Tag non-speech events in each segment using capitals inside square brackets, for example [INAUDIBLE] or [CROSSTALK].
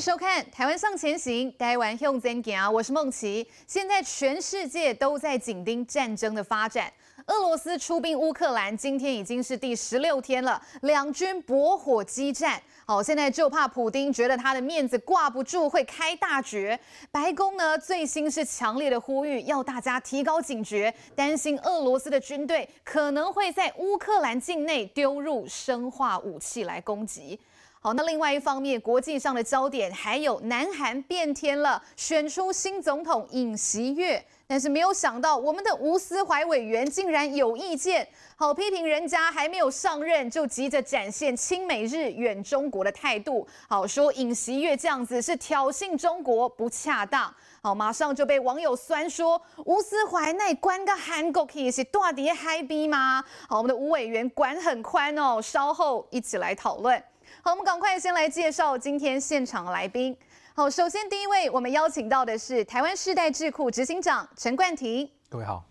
收看《台湾向前行》，台湾向前行，我是孟琦。现在全世界都在紧盯战争的发展。俄罗斯出兵乌克兰，今天已经是第十六天了，两军驳火激战。好，现在就怕普丁觉得他的面子挂不住，会开大绝。白宫呢，最新是强烈的呼吁，要大家提高警觉，担心俄罗斯的军队可能会在乌克兰境内丢入生化武器来攻击。好，那另外一方面，国际上的焦点还有南韩变天了，选出新总统尹锡悦，但是没有想到我们的吴思怀委员竟然有意见，好批评人家还没有上任就急着展现亲美日远中国的态度，好说尹锡悦这样子是挑衅中国不恰当，好马上就被网友酸说吴思怀那关个韩国可是大底嗨逼吗？好，我们的吴委员管很宽哦，稍后一起来讨论。好，我们赶快先来介绍今天现场的来宾。好，首先第一位，我们邀请到的是台湾世代智库执行长陈冠廷。各位好。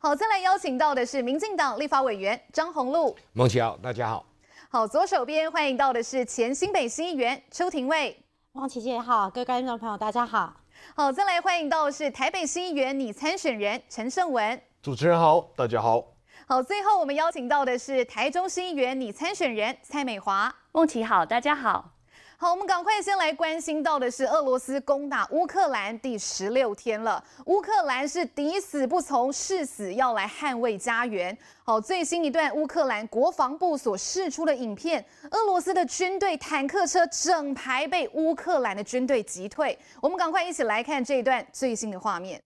好，再来邀请到的是民进党立法委员张宏禄。孟琦好，大家好。好，左手边欢迎到的是前新北新议员邱廷尉。孟琪姐好，各位观众朋友大家好。好，再来欢迎到的是台北新议员拟参选人陈胜文。主持人好，大家好。好，最后我们邀请到的是台中新议员拟参选人蔡美华。梦琪好，大家好。好，我们赶快先来关心到的是俄罗斯攻打乌克兰第十六天了，乌克兰是抵死不从，誓死要来捍卫家园。好，最新一段乌克兰国防部所释出的影片，俄罗斯的军队坦克车整排被乌克兰的军队击退。我们赶快一起来看这一段最新的画面。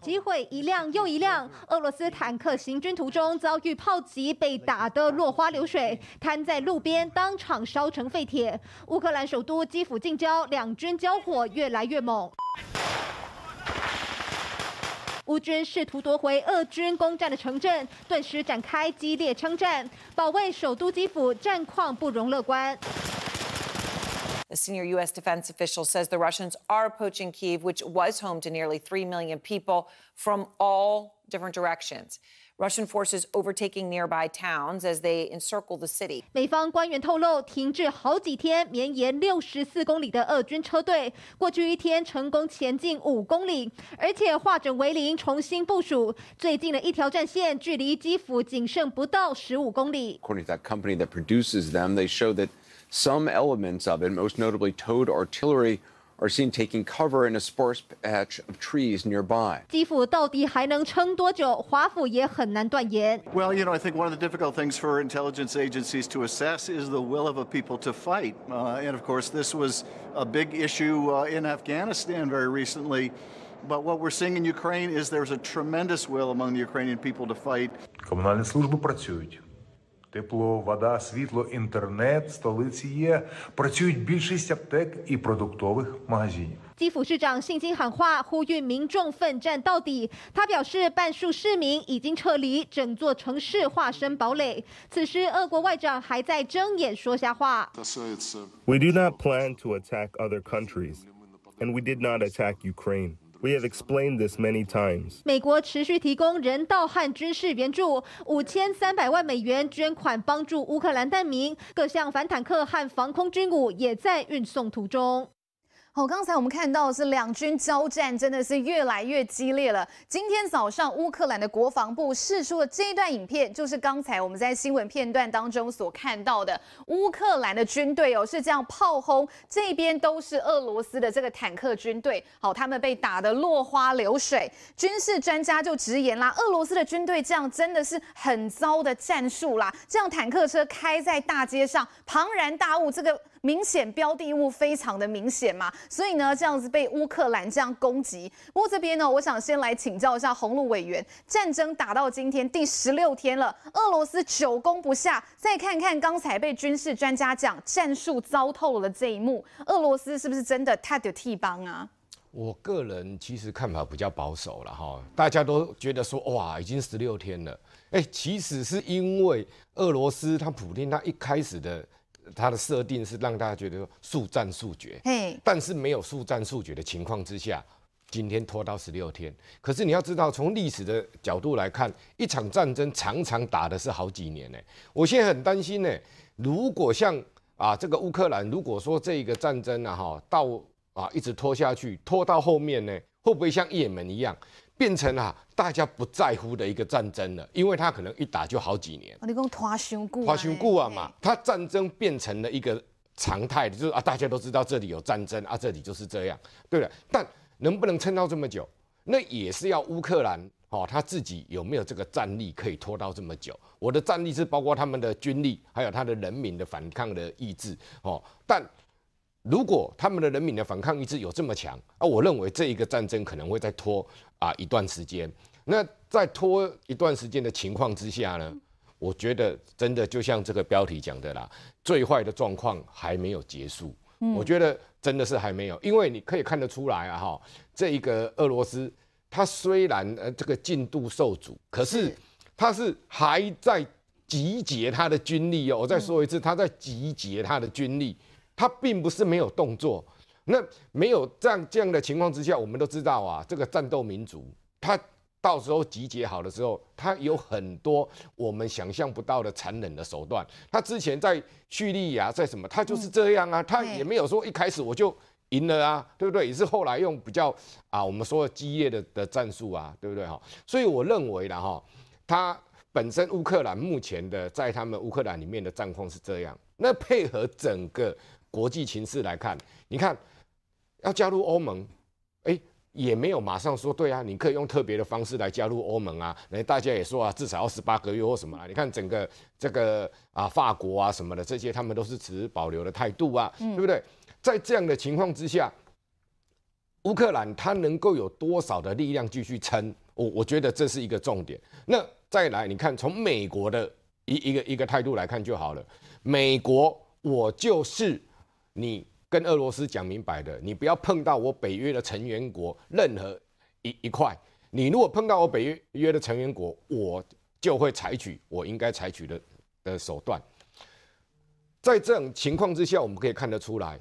击毁一辆又一辆，俄罗斯坦克行军途中遭遇炮击，被打得落花流水，瘫在路边，当场烧成废铁。乌克兰首都基辅近郊，两军交火越来越猛。乌军试图夺回俄军攻占的城镇，顿时展开激烈枪战，保卫首都基辅战况不容乐观。A senior U.S. defense official says the Russians are approaching Kyiv, which was home to nearly 3 million people from all different directions. Russian forces overtaking nearby towns as they encircle the city. 美方官员透露，停滞好几天、绵延六十四公里的俄军车队，过去一天成功前进五公里，而且化整为零，重新部署。最近的一条战线距离基辅仅剩不到十五公里。According to that company that produces them, they show that. some elements of it, most notably towed artillery, are seen taking cover in a sparse patch of trees nearby. Well, you know, I think one of the difficult things for intelligence agencies to assess is the will of a people to fight. Uh, and of course, this was a big issue uh, in Afghanistan very recently. But what we're seeing in Ukraine is there's a tremendous will among the Ukrainian people to fight. Комунальні службы працюють. Тепло, вода, світло, інтернет, столиці є. Працюють більшість аптек і продуктових магазинів. 基辅市长信心喊话，呼吁民众奋战到底。他表示，半数市民已经撤离，整座城市化身堡垒。此时，俄国外长还在睁眼说瞎话。We do not plan to attack other countries, and we did not attack Ukraine. We have explained this many times. 美国持续提供人道和军事援助，五千三百万美元捐款帮助乌克兰难民，各项反坦克和防空军武也在运送途中。好，刚才我们看到是两军交战，真的是越来越激烈了。今天早上，乌克兰的国防部释出的这一段影片，就是刚才我们在新闻片段当中所看到的。乌克兰的军队哦是这样炮轰，这边都是俄罗斯的这个坦克军队。好，他们被打得落花流水。军事专家就直言啦，俄罗斯的军队这样真的是很糟的战术啦。这样坦克车开在大街上，庞然大物，这个。明显标的物非常的明显嘛，所以呢，这样子被乌克兰这样攻击。不过这边呢，我想先来请教一下宏陆委员，战争打到今天第十六天了，俄罗斯久攻不下，再看看刚才被军事专家讲战术糟透了这一幕，俄罗斯是不是真的太的替帮啊？我个人其实看法比较保守了哈，大家都觉得说哇，已经十六天了，哎，其实是因为俄罗斯他普丁他一开始的。它的设定是让大家觉得速战速决，嘿，但是没有速战速决的情况之下，今天拖到十六天。可是你要知道，从历史的角度来看，一场战争常常打的是好几年呢。我现在很担心呢，如果像啊，这个乌克兰如果说这个战争啊哈到啊一直拖下去，拖到后面呢，会不会像也门一样？变成啊，大家不在乎的一个战争了，因为他可能一打就好几年。哦、你讲拖伤久，拖伤久啊嘛，他战争变成了一个常态，就是啊，大家都知道这里有战争啊，这里就是这样，对了。但能不能撑到这么久，那也是要乌克兰哦，他自己有没有这个战力可以拖到这么久？我的战力是包括他们的军力，还有他的人民的反抗的意志哦，但。如果他们的人民的反抗意志有这么强啊，我认为这一个战争可能会再拖啊一段时间。那在拖一段时间的情况之下呢，我觉得真的就像这个标题讲的啦，最坏的状况还没有结束。我觉得真的是还没有，因为你可以看得出来啊，哈，这一个俄罗斯，它虽然呃这个进度受阻，可是它是还在集结它的军力哦。我再说一次，它在集结它的军力。他并不是没有动作，那没有这样这样的情况之下，我们都知道啊，这个战斗民族，他到时候集结好的时候，他有很多我们想象不到的残忍的手段。他之前在叙利亚，在什么，他就是这样啊，他也没有说一开始我就赢了啊，对不对？也是后来用比较啊，我们说的激烈的的战术啊，对不对哈？所以我认为啦哈，他本身乌克兰目前的在他们乌克兰里面的战况是这样，那配合整个。国际情势来看，你看要加入欧盟，哎，也没有马上说对啊，你可以用特别的方式来加入欧盟啊。那大家也说啊，至少要十八个月或什么啊。你看整个这个啊，法国啊什么的这些，他们都是持保留的态度啊，对不对？在这样的情况之下，乌克兰它能够有多少的力量继续撑？我我觉得这是一个重点。那再来，你看从美国的一一个一个态度来看就好了。美国，我就是。你跟俄罗斯讲明白的，你不要碰到我北约的成员国任何一一块。你如果碰到我北约约的成员国，我就会采取我应该采取的的手段。在这种情况之下，我们可以看得出来，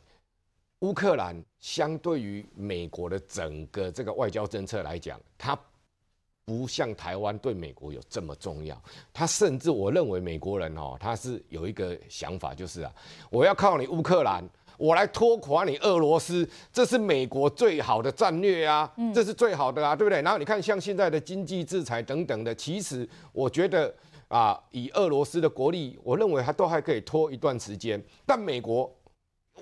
乌克兰相对于美国的整个这个外交政策来讲，它不像台湾对美国有这么重要。它甚至我认为美国人哦，他是有一个想法，就是啊，我要靠你乌克兰。我来拖垮你俄罗斯，这是美国最好的战略啊，这是最好的啊，对不对？然后你看，像现在的经济制裁等等的，其实我觉得啊，以俄罗斯的国力，我认为它都还可以拖一段时间。但美国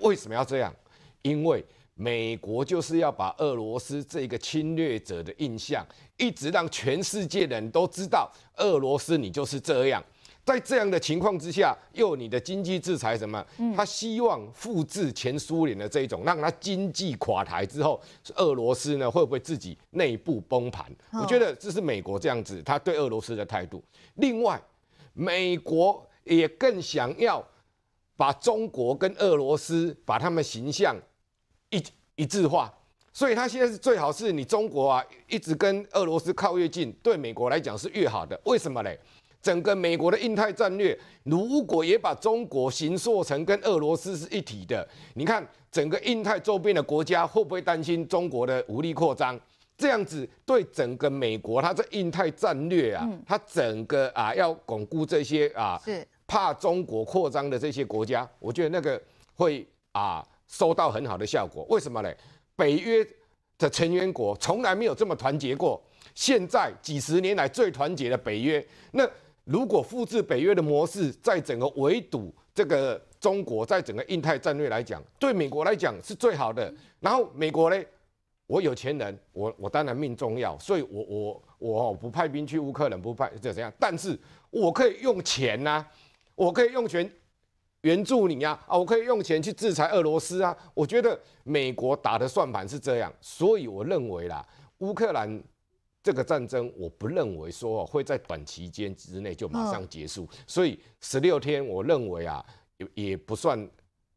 为什么要这样？因为美国就是要把俄罗斯这个侵略者的印象，一直让全世界人都知道，俄罗斯你就是这样。在这样的情况之下，又你的经济制裁什么？他希望复制前苏联的这一种，让他经济垮台之后，俄罗斯呢会不会自己内部崩盘？我觉得这是美国这样子，他对俄罗斯的态度。另外，美国也更想要把中国跟俄罗斯把他们形象一一致化，所以他现在是最好是你中国啊，一直跟俄罗斯靠越近，对美国来讲是越好的。为什么嘞？整个美国的印太战略，如果也把中国形塑成跟俄罗斯是一体的，你看整个印太周边的国家会不会担心中国的武力扩张？这样子对整个美国，它这印太战略啊，它整个啊要巩固这些啊，是怕中国扩张的这些国家，我觉得那个会啊收到很好的效果。为什么呢？北约的成员国从来没有这么团结过，现在几十年来最团结的北约，那。如果复制北约的模式，在整个围堵这个中国，在整个印太战略来讲，对美国来讲是最好的。然后美国呢，我有钱人，我我当然命重要，所以我我我不派兵去乌克兰，不派这怎样？但是我可以用钱呐、我可以用钱援助你呀，啊，我可以用钱去制裁俄罗斯啊。我觉得美国打的算盘是这样，所以我认为啦，乌克兰。这个战争，我不认为说会在短期间之内就马上结束，所以十六天，我认为啊，也也不算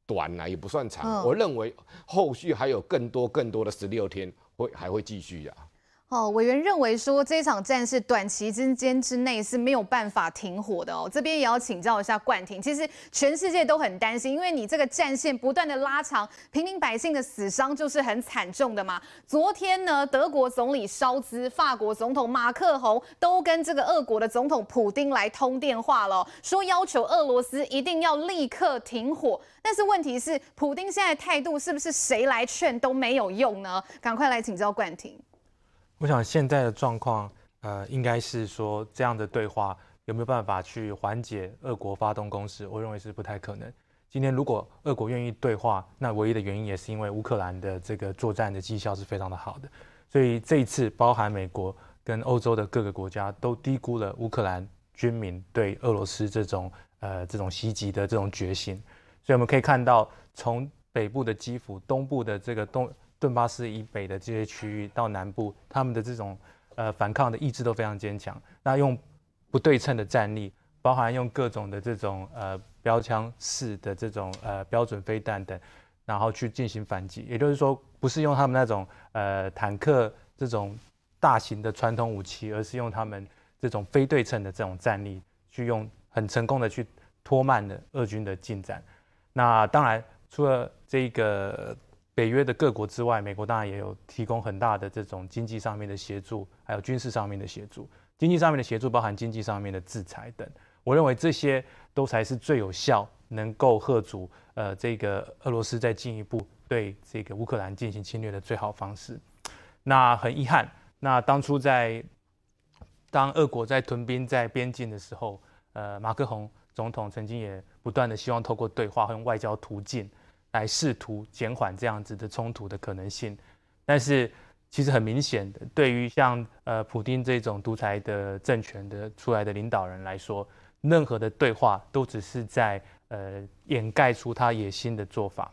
短啊，也不算长，我认为后续还有更多更多的十六天会还会继续啊。哦，委员认为说这场战事短期之间之内是没有办法停火的哦。这边也要请教一下冠廷，其实全世界都很担心，因为你这个战线不断的拉长，平民百姓的死伤就是很惨重的嘛。昨天呢，德国总理萧兹、法国总统马克宏都跟这个俄国的总统普丁来通电话了，说要求俄罗斯一定要立刻停火。但是问题是，普丁现在态度是不是谁来劝都没有用呢？赶快来请教冠廷。我想现在的状况，呃，应该是说这样的对话有没有办法去缓解俄国发动攻势？我认为是不太可能。今天如果俄国愿意对话，那唯一的原因也是因为乌克兰的这个作战的绩效是非常的好的。所以这一次，包含美国跟欧洲的各个国家都低估了乌克兰军民对俄罗斯这种呃这种袭击的这种决心。所以我们可以看到，从北部的基辅、东部的这个东。顿巴斯以北的这些区域到南部，他们的这种呃反抗的意志都非常坚强。那用不对称的战力，包含用各种的这种呃标枪式的这种呃标准飞弹等，然后去进行反击。也就是说，不是用他们那种呃坦克这种大型的传统武器，而是用他们这种非对称的这种战力，去用很成功的去拖慢了俄军的进展。那当然，除了这个。北约的各国之外，美国当然也有提供很大的这种经济上面的协助，还有军事上面的协助。经济上面的协助包含经济上面的制裁等。我认为这些都才是最有效，能够吓阻呃这个俄罗斯再进一步对这个乌克兰进行侵略的最好方式。那很遗憾，那当初在当俄国在屯兵在边境的时候，呃，马克宏总统曾经也不断的希望透过对话和用外交途径。来试图减缓这样子的冲突的可能性，但是其实很明显的，对于像呃普丁这种独裁的政权的出来的领导人来说，任何的对话都只是在呃掩盖出他野心的做法。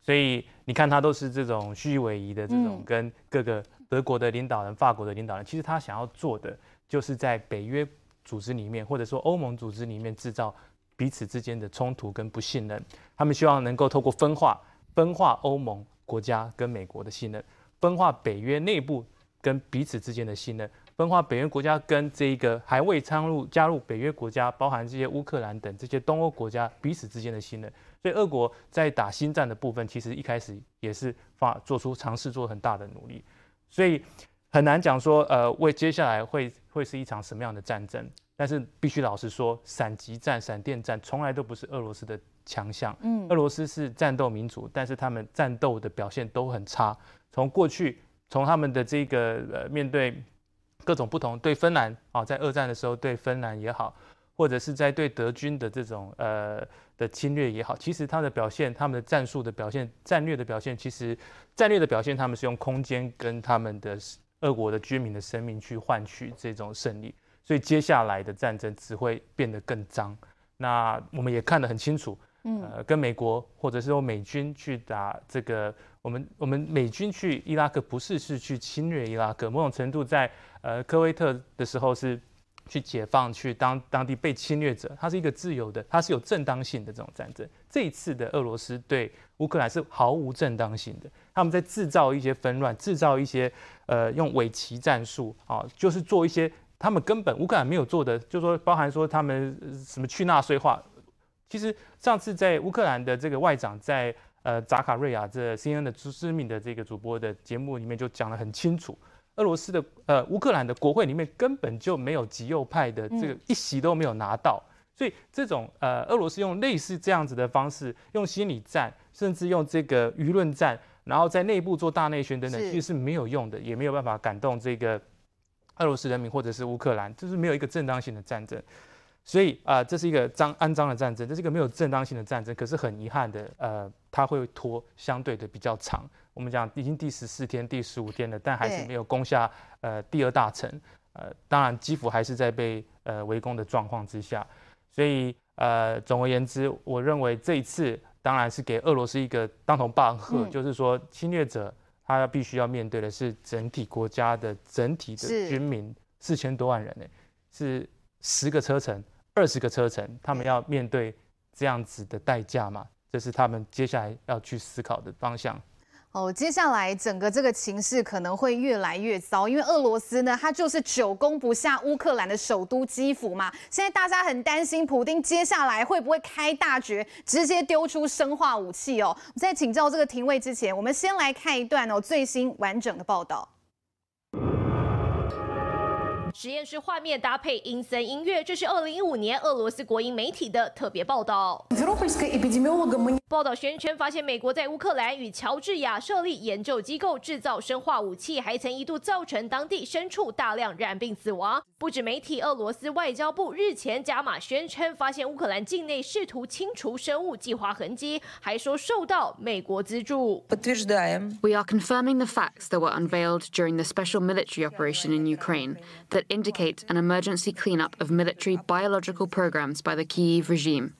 所以你看他都是这种虚伪仪的这种跟各个德国的领导人、法国的领导人，其实他想要做的就是在北约组织里面或者说欧盟组织里面制造。彼此之间的冲突跟不信任，他们希望能够透过分化，分化欧盟国家跟美国的信任，分化北约内部跟彼此之间的信任，分化北约国家跟这个还未参入加入北约国家，包含这些乌克兰等这些东欧国家彼此之间的信任。所以，俄国在打新战的部分，其实一开始也是发做出尝试，做很大的努力。所以很难讲说，呃，为接下来会会是一场什么样的战争。但是必须老实说，闪击战、闪电战从来都不是俄罗斯的强项。嗯，俄罗斯是战斗民族，但是他们战斗的表现都很差。从过去，从他们的这个呃面对各种不同，对芬兰啊，在二战的时候对芬兰也好，或者是在对德军的这种呃的侵略也好，其实他的表现、他们的战术的表现、战略的表现，其实战略的表现，他们是用空间跟他们的俄国的居民的生命去换取这种胜利。所以接下来的战争只会变得更脏。那我们也看得很清楚，呃，跟美国或者是说美军去打这个，我们我们美军去伊拉克不是是去侵略伊拉克，某种程度在呃科威特的时候是去解放去当当地被侵略者，它是一个自由的，它是有正当性的这种战争。这一次的俄罗斯对乌克兰是毫无正当性的，他们在制造一些纷乱，制造一些呃用伪旗战术啊，就是做一些。他们根本乌克兰没有做的，就是说包含说他们什么去纳粹化。其实上次在乌克兰的这个外长在呃扎卡瑞亚这 CNN 的知名的这个主播的节目里面就讲得很清楚，俄罗斯的呃乌克兰的国会里面根本就没有极右派的这个一席都没有拿到，所以这种呃俄罗斯用类似这样子的方式，用心理战，甚至用这个舆论战，然后在内部做大内宣等等，其实是没有用的，也没有办法感动这个。俄罗斯人民或者是乌克兰，就是没有一个正当性的战争，所以啊、呃，这是一个脏肮脏的战争，这是一个没有正当性的战争。可是很遗憾的，呃，它会拖相对的比较长。我们讲已经第十四天、第十五天了，但还是没有攻下呃第二大城。呃，当然基辅还是在被呃围攻的状况之下。所以呃，总而言之，我认为这一次当然是给俄罗斯一个当头棒喝，嗯、就是说侵略者。他要必须要面对的是整体国家的整体的军民四千多万人呢，是十个车程、二十个车程，他们要面对这样子的代价嘛？这是他们接下来要去思考的方向。哦，接下来整个这个情势可能会越来越糟，因为俄罗斯呢，它就是久攻不下乌克兰的首都基辅嘛。现在大家很担心，普丁接下来会不会开大绝，直接丢出生化武器哦？在请教这个廷尉之前，我们先来看一段哦最新完整的报道。实验室画面搭配阴森音乐，这是二零一五年俄罗斯国营媒体的特别报道。报道宣称，发现美国在乌克兰与乔治亚设立研究机构制造生化武器，还曾一度造成当地牲畜大量染病死亡。不止媒体，俄罗斯外交部日前加码宣称，发现乌克兰境内试图清除生物计划痕迹，还说受到美国资助。We are confirming the facts that were unveiled during the special military operation in Ukraine that indicate an emergency cleanup of military biological programs by the Kyiv regime.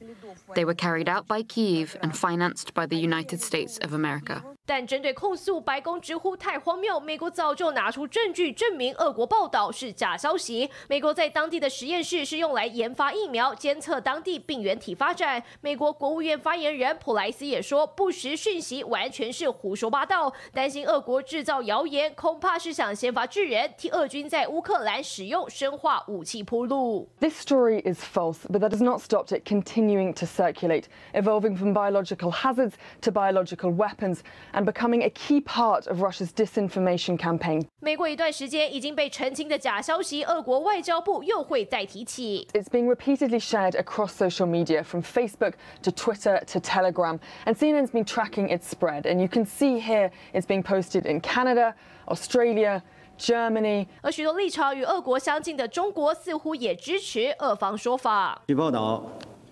They were carried out by Kyiv and financed by the United States of America. 但针对控诉，白宫直呼太荒谬。美国早就拿出证据证明俄国报道是假消息。美国在当地的实验室是用来研发疫苗、监测当地病原体发展。美国国务院发言人普莱斯也说，不实讯息完全是胡说八道。担心俄国制造谣言，恐怕是想先发制人，替俄军在乌克兰使用生化武器铺路。This story is false, but that has not stopped it continuing to circulate, evolving from biological hazards to biological weapons. And becoming a key part of Russia's disinformation campaign. 每过一段时间已经被澄清的假消息，俄国外交部又会再提起。It's being repeatedly shared across social media, from Facebook to Twitter to Telegram, and CNN's been tracking its spread. And you can see here it's being posted in Canada, Australia, Germany. 而许多立场与俄国相近的中国似乎也支持俄方说法。据报道。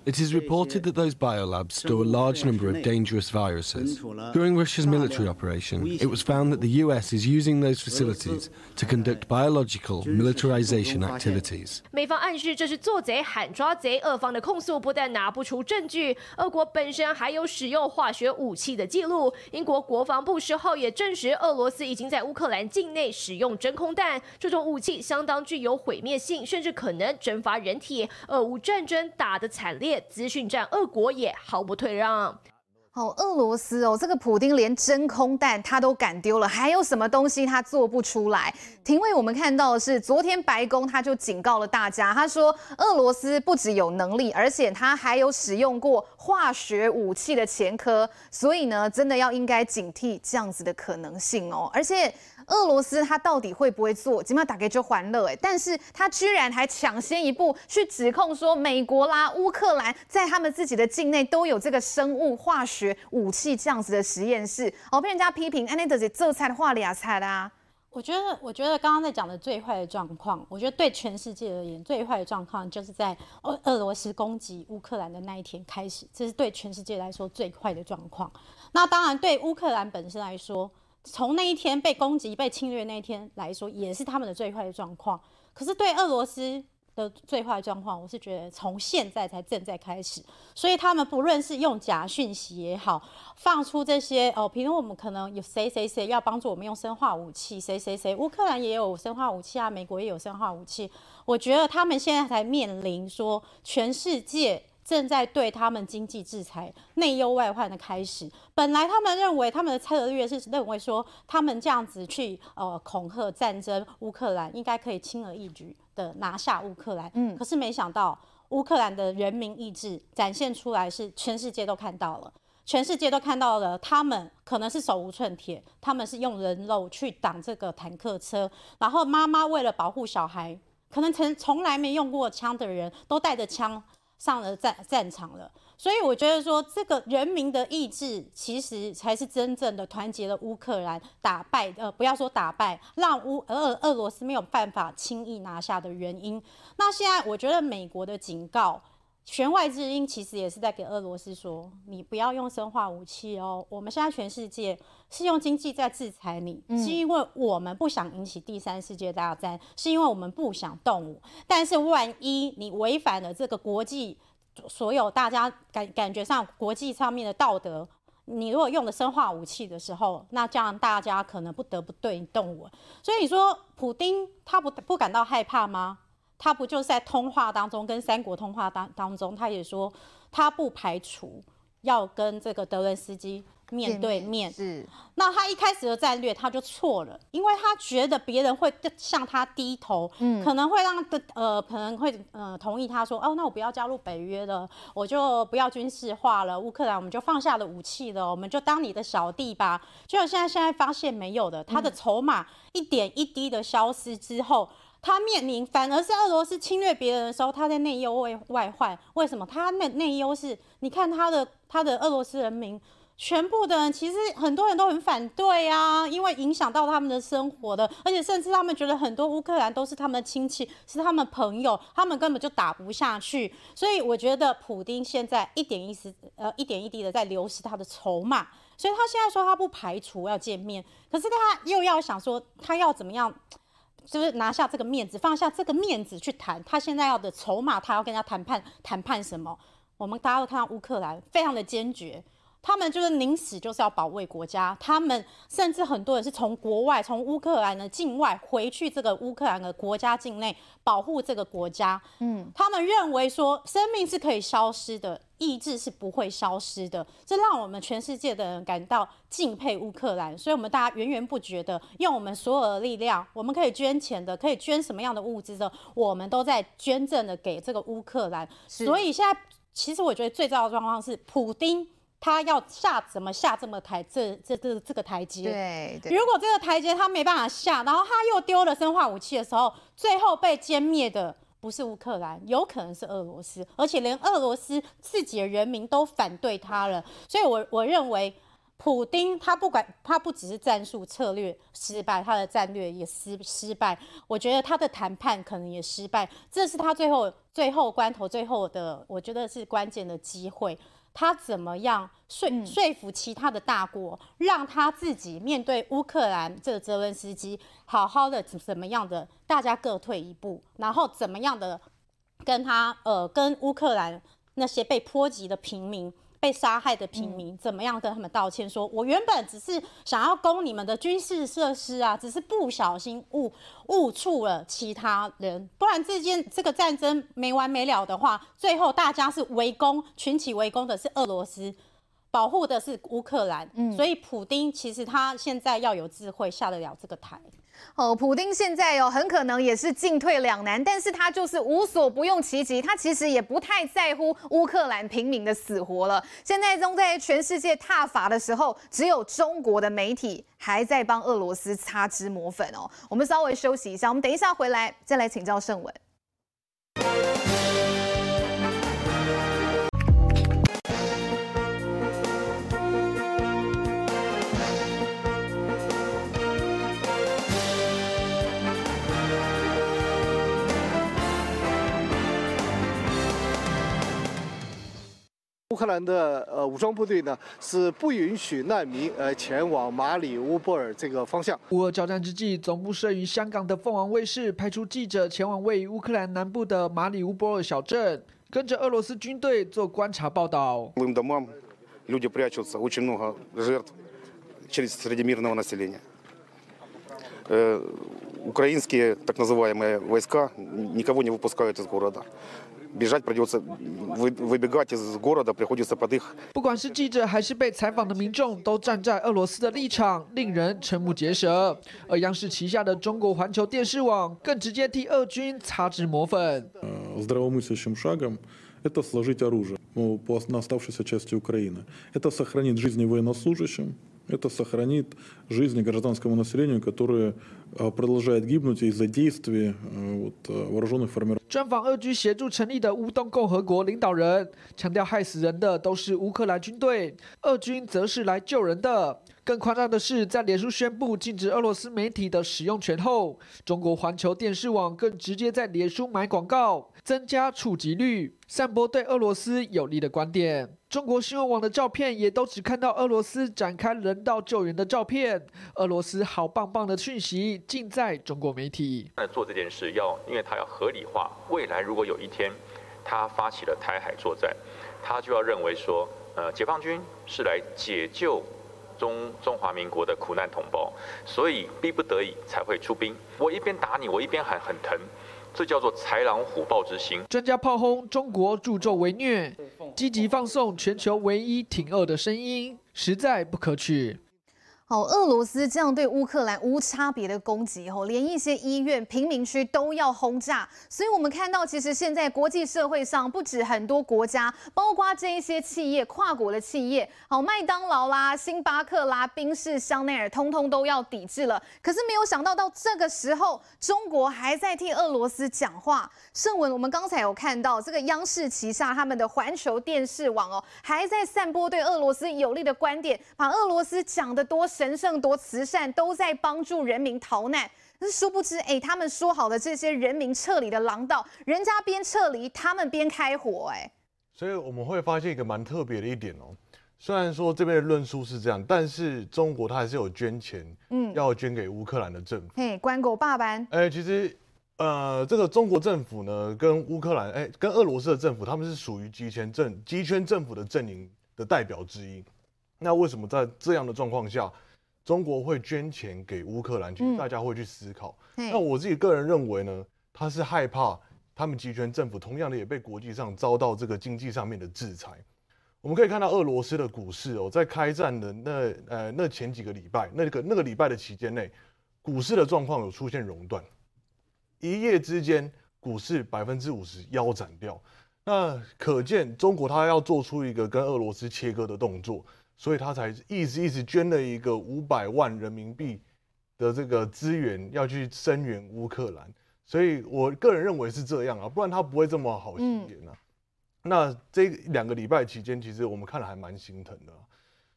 It is reported that those biolabs store a large number of dangerous viruses. During Russia's military operation, it was found that the US is using those facilities to conduct biological militarization activities. 美方暗示这是做贼喊抓贼，俄方的控诉不但拿不出证据，俄国本身还有使用化学武器的记录。英国国防部十号也证实，俄罗斯已经在乌克兰境内使用真空弹，这种武器相当具有毁灭性，甚至可能蒸发人体。俄乌战争打得惨烈。 资讯战，俄国也毫不退让。好，俄罗斯哦，这个普丁连真空弹他都敢丢了，还有什么东西他做不出来？廷尉，我们看到的是，昨天白宫他就警告了大家，他说俄罗斯不只有能力，而且他还有使用过化学武器的前科，所以呢，真的要应该警惕这样子的可能性哦，而且。俄罗斯他到底会不会做？起码打给就还了哎，但是他居然还抢先一步去指控说美国啦、乌克兰在他们自己的境内都有这个生物化学武器这样子的实验室，哦，被人家批评，哎，那得是这菜的话俩菜啦。我觉得，我觉得刚刚在讲的最坏的状况，我觉得对全世界而言，最坏的状况就是在俄俄罗斯攻击乌克兰的那一天开始，这是对全世界来说最坏的状况。那当然，对乌克兰本身来说。从那一天被攻击、被侵略那一天来说，也是他们的最坏的状况。可是对俄罗斯的最坏状况，我是觉得从现在才正在开始。所以他们不论是用假讯息也好，放出这些哦，比如我们可能有谁谁谁要帮助我们用生化武器，谁谁谁，乌克兰也有生化武器啊，美国也有生化武器。我觉得他们现在才面临说全世界。正在对他们经济制裁，内忧外患的开始。本来他们认为他们的策略是认为说，他们这样子去呃恐吓战争乌克兰，应该可以轻而易举的拿下乌克兰。嗯，可是没想到乌克兰的人民意志展现出来，是全世界都看到了，全世界都看到了，他们可能是手无寸铁，他们是用人肉去挡这个坦克车，然后妈妈为了保护小孩，可能曾从来没用过枪的人都带着枪。上了战战场了，所以我觉得说，这个人民的意志其实才是真正的团结了乌克兰，打败呃，不要说打败，让乌俄俄罗斯没有办法轻易拿下的原因。那现在我觉得美国的警告。弦外之音其实也是在给俄罗斯说，你不要用生化武器哦。我们现在全世界是用经济在制裁你，嗯、是因为我们不想引起第三世界大战，是因为我们不想动武。但是万一你违反了这个国际所有大家感感觉上国际上面的道德，你如果用了生化武器的时候，那这样大家可能不得不对你动武。所以你说普丁他不不感到害怕吗？他不就是在通话当中，跟三国通话当当中，他也说他不排除要跟这个德伦斯基面对面。是，那他一开始的战略他就错了，因为他觉得别人会向他低头，嗯，可能会让的呃可能会呃同意他说，哦，那我不要加入北约了，我就不要军事化了，乌克兰我们就放下了武器了，我们就当你的小弟吧。结果现在现在发现没有的，他的筹码一点一滴的消失之后。他面临反而是俄罗斯侵略别人的时候，他在内忧外外患。为什么？他内内忧是，你看他的他的俄罗斯人民，全部的人其实很多人都很反对啊，因为影响到他们的生活的，而且甚至他们觉得很多乌克兰都是他们的亲戚，是他们朋友，他们根本就打不下去。所以我觉得普丁现在一点一滴呃一点一滴的在流失他的筹码，所以他现在说他不排除要见面，可是他又要想说他要怎么样？就是拿下这个面子，放下这个面子去谈。他现在要的筹码，他要跟人家谈判，谈判什么？我们大家都看到乌克兰非常的坚决，他们就是宁死就是要保卫国家。他们甚至很多人是从国外，从乌克兰的境外回去这个乌克兰的国家境内保护这个国家。嗯，他们认为说生命是可以消失的。意志是不会消失的，这让我们全世界的人感到敬佩乌克兰。所以，我们大家源源不绝的用我们所有的力量，我们可以捐钱的，可以捐什么样的物资的，我们都在捐赠的给这个乌克兰。所以现在，其实我觉得最糟的状况是，普丁他要下怎么下这么台这这这这个台阶？对，对。如果这个台阶他没办法下，然后他又丢了生化武器的时候，最后被歼灭的。不是乌克兰，有可能是俄罗斯，而且连俄罗斯自己的人民都反对他了。所以我，我我认为，普丁他不管他不只是战术策略失败，他的战略也失失败。我觉得他的谈判可能也失败，这是他最后最后关头最后的，我觉得是关键的机会。他怎么样说说服其他的大国，让他自己面对乌克兰这个泽文斯基，好好的怎么样的，大家各退一步，然后怎么样的跟他呃跟乌克兰那些被波及的平民。被杀害的平民怎么样跟他们道歉说？说、嗯、我原本只是想要攻你们的军事设施啊，只是不小心误误触了其他人，不然这件这个战争没完没了的话，最后大家是围攻，群起围攻的是俄罗斯，保护的是乌克兰。嗯，所以普丁其实他现在要有智慧下得了这个台。哦，普丁现在哦，很可能也是进退两难，但是他就是无所不用其极，他其实也不太在乎乌克兰平民的死活了。现在正在全世界踏伐的时候，只有中国的媒体还在帮俄罗斯擦脂抹粉哦。我们稍微休息一下，我们等一下回来再来请教盛文。乌克兰的呃武装部队呢是不允许难民呃前往马里乌波尔这个方向。乌俄交战之际，总部设于香港的凤凰卫视派出记者前往位于乌克兰南部的马里乌波尔小镇，跟着俄罗斯军队做观察报道。不管是记者还是被采访的民众，都站在俄罗斯的立场，令人瞠目结舌。而央视旗下的中国环球电视网更直接替俄军擦脂抹粉。专访俄军协助成立的乌东共和国领导人强调，害死人的都是乌克兰军队，俄军则是来救人的。更夸张的是，在脸书宣布禁止俄罗斯媒体的使用权后，中国环球电视网更直接在脸书买广告，增加触及率，散播对俄罗斯有利的观点。中国新闻网的照片也都只看到俄罗斯展开人道救援的照片，俄罗斯好棒棒的讯息尽在中国媒体。那做这件事要，因为他要合理化未来，如果有一天他发起了台海作战，他就要认为说，呃，解放军是来解救。中中华民国的苦难同胞，所以逼不得已才会出兵。我一边打你，我一边喊很疼，这叫做豺狼虎豹之心。专家炮轰中国助纣为虐，积极放送全球唯一挺俄的声音。实在不可取。好，俄罗斯这样对乌克兰无差别的攻击，吼，连一些医院、贫民区都要轰炸。所以，我们看到，其实现在国际社会上不止很多国家，包括这一些企业、跨国的企业，好，麦当劳啦、星巴克啦、宾士、香奈儿，通通都要抵制了。可是，没有想到到这个时候，中国还在替俄罗斯讲话。盛文，我们刚才有看到这个央视旗下他们的环球电视网哦，还在散播对俄罗斯有利的观点，把俄罗斯讲得多神圣多慈善，都在帮助人民逃难。那殊不知，哎，他们说好的这些人民撤离的廊道，人家边撤离，他们边开火，哎。所以我们会发现一个蛮特别的一点哦。虽然说这边的论述是这样，但是中国它还是有捐钱，嗯，要捐给乌克兰的政府。嘿，关狗爸班。哎，其实，呃，这个中国政府呢，跟乌克兰，哎，跟俄罗斯的政府，他们是属于集权政集权政府的阵营的代表之一。那为什么在这样的状况下，中国会捐钱给乌克兰，其实大家会去思考。嗯、那我自己个人认为呢，他是害怕他们集权政府同样的也被国际上遭到这个经济上面的制裁。我们可以看到俄罗斯的股市哦，在开战的那呃那前几个礼拜，那个那个礼拜的期间内，股市的状况有出现熔断，一夜之间股市百分之五十腰斩掉。那可见中国他要做出一个跟俄罗斯切割的动作。所以他才一直一直捐了一个五百万人民币的这个资源，要去声援乌克兰。所以我个人认为是这样啊，不然他不会这么好心眼啊。那这两个礼拜期间，其实我们看了还蛮心疼的。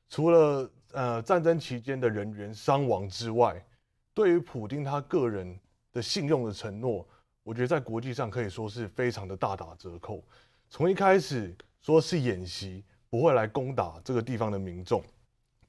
除了呃战争期间的人员伤亡之外，对于普丁他个人的信用的承诺，我觉得在国际上可以说是非常的大打折扣。从一开始说是演习。不会来攻打这个地方的民众，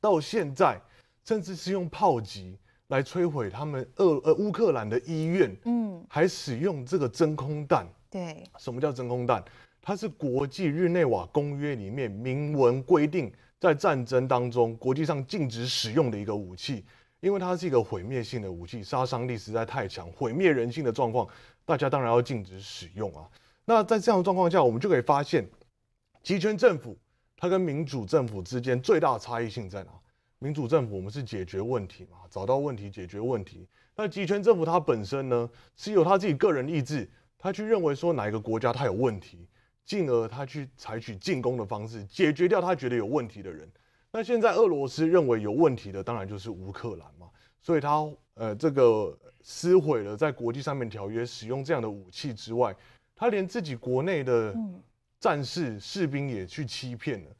到现在甚至是用炮击来摧毁他们俄呃乌克兰的医院，嗯，还使用这个真空弹。对，什么叫真空弹？它是国际日内瓦公约里面明文规定，在战争当中国际上禁止使用的一个武器，因为它是一个毁灭性的武器，杀伤力实在太强，毁灭人性的状况，大家当然要禁止使用啊。那在这样的状况下，我们就可以发现，集权政府。它跟民主政府之间最大的差异性在哪？民主政府我们是解决问题嘛，找到问题解决问题。那集权政府它本身呢，是有他自己个人意志，他去认为说哪一个国家它有问题，进而他去采取进攻的方式解决掉他觉得有问题的人。那现在俄罗斯认为有问题的，当然就是乌克兰嘛，所以他呃这个撕毁了在国际上面条约使用这样的武器之外，他连自己国内的。嗯战士士兵也去欺骗了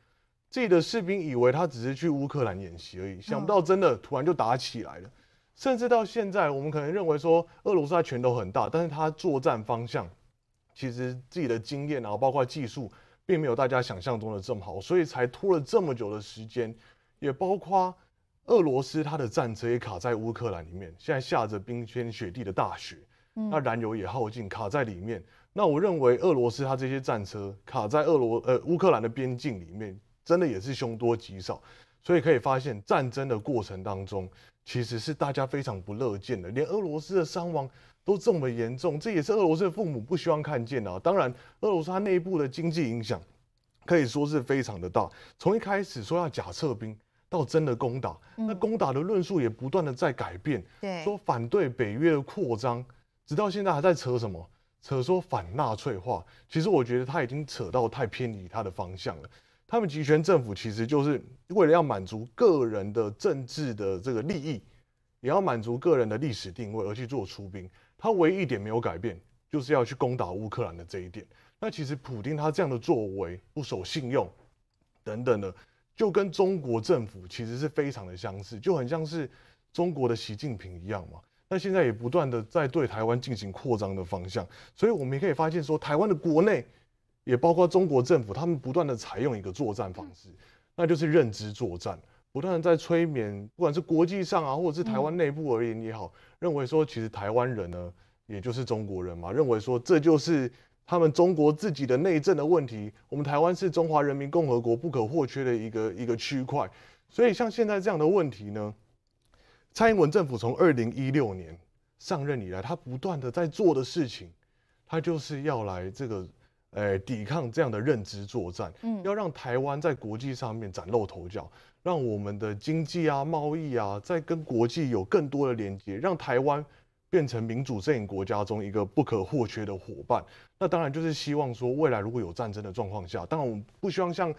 自己的士兵，以为他只是去乌克兰演习而已，想不到真的突然就打起来了。甚至到现在，我们可能认为说俄罗斯他拳头很大，但是他作战方向其实自己的经验啊，包括技术，并没有大家想象中的这么好，所以才拖了这么久的时间。也包括俄罗斯他的战车也卡在乌克兰里面，现在下着冰天雪地的大雪，那燃油也耗尽，卡在里面。那我认为俄罗斯它这些战车卡在俄罗呃乌克兰的边境里面，真的也是凶多吉少，所以可以发现战争的过程当中，其实是大家非常不乐见的，连俄罗斯的伤亡都这么严重，这也是俄罗斯的父母不希望看见的啊。当然，俄罗斯它内部的经济影响可以说是非常的大，从一开始说要假撤兵，到真的攻打，那攻打的论述也不断的在改变，对，说反对北约的扩张，直到现在还在扯什么？扯说反纳粹化，其实我觉得他已经扯到太偏离他的方向了。他们集权政府其实就是为了要满足个人的政治的这个利益，也要满足个人的历史定位而去做出兵。他唯一一点没有改变，就是要去攻打乌克兰的这一点。那其实普丁他这样的作为不守信用等等的，就跟中国政府其实是非常的相似，就很像是中国的习近平一样嘛。那现在也不断的在对台湾进行扩张的方向，所以我们也可以发现说，台湾的国内也包括中国政府，他们不断的采用一个作战方式，那就是认知作战，不断的在催眠，不管是国际上啊，或者是台湾内部而言也好，认为说其实台湾人呢，也就是中国人嘛，认为说这就是他们中国自己的内政的问题，我们台湾是中华人民共和国不可或缺的一个一个区块，所以像现在这样的问题呢。蔡英文政府从二零一六年上任以来，他不断的在做的事情，他就是要来这个，呃，抵抗这样的认知作战，嗯，要让台湾在国际上面崭露头角，让我们的经济啊、贸易啊，在跟国际有更多的连接，让台湾变成民主阵营国家中一个不可或缺的伙伴。那当然就是希望说，未来如果有战争的状况下，当然我们不希望像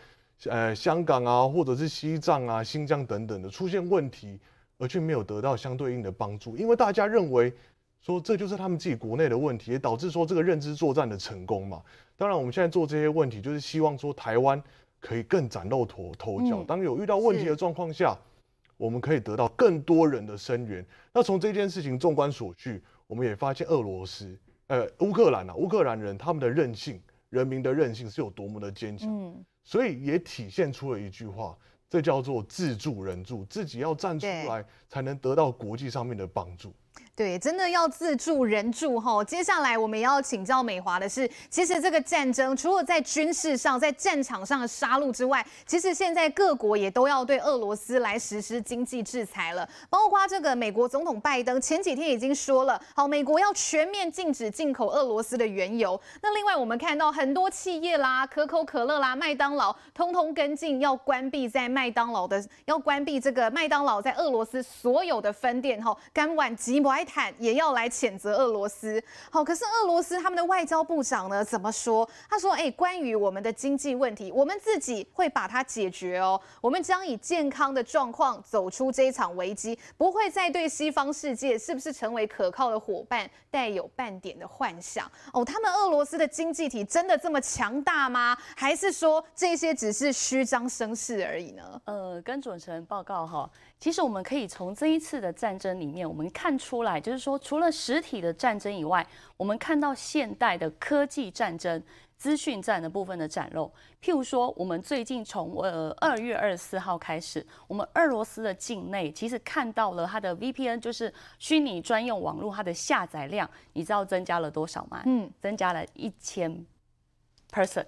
呃香港啊，或者是西藏啊、新疆等等的出现问题，而却没有得到相对应的帮助，因为大家认为说这就是他们自己国内的问题，也导致说这个认知作战的成功嘛。当然我们现在做这些问题，就是希望说台湾。可以更崭露头头角。当有遇到问题的状况下，我们可以得到更多人的声援。那从这件事情纵观所去，我们也发现俄罗斯、呃乌克兰啊，乌克兰人他们的韧性，人民的韧性是有多么的坚强。嗯，所以也体现出了一句话，这叫做自助人助，自己要站出来，才能得到国际上面的帮助。对，真的要自助人助哈。接下来我们也要请教美华的是，其实这个战争除了在军事上、在战场上的杀戮之外，其实现在各国也都要对俄罗斯来实施经济制裁了。包括这个美国总统拜登前几天已经说了，好，美国要全面禁止进口俄罗斯的原油。那另外我们看到很多企业啦，可口可乐啦、麦当劳，通通跟进要关闭在麦当劳的，要关闭这个麦当劳在俄罗斯所有的分店。哈，甘晚吉博坦也要来谴责俄罗斯，好，可是俄罗斯他们的外交部长呢怎么说？他说：“哎，关于我们的经济问题，我们自己会把它解决哦，我们将以健康的状况走出这一场危机，不会再对西方世界是不是成为可靠的伙伴带有半点的幻想哦。他们俄罗斯的经济体真的这么强大吗？还是说这些只是虚张声势而已呢？”呃，跟主持人报告哈。其实我们可以从这一次的战争里面，我们看出来，就是说，除了实体的战争以外，我们看到现代的科技战争、资讯战的部分的展露。譬如说，我们最近从呃二月二十四号开始，我们俄罗斯的境内其实看到了它的 VPN，就是虚拟专用网络，它的下载量，你知道增加了多少吗？嗯，增加了一千 percent。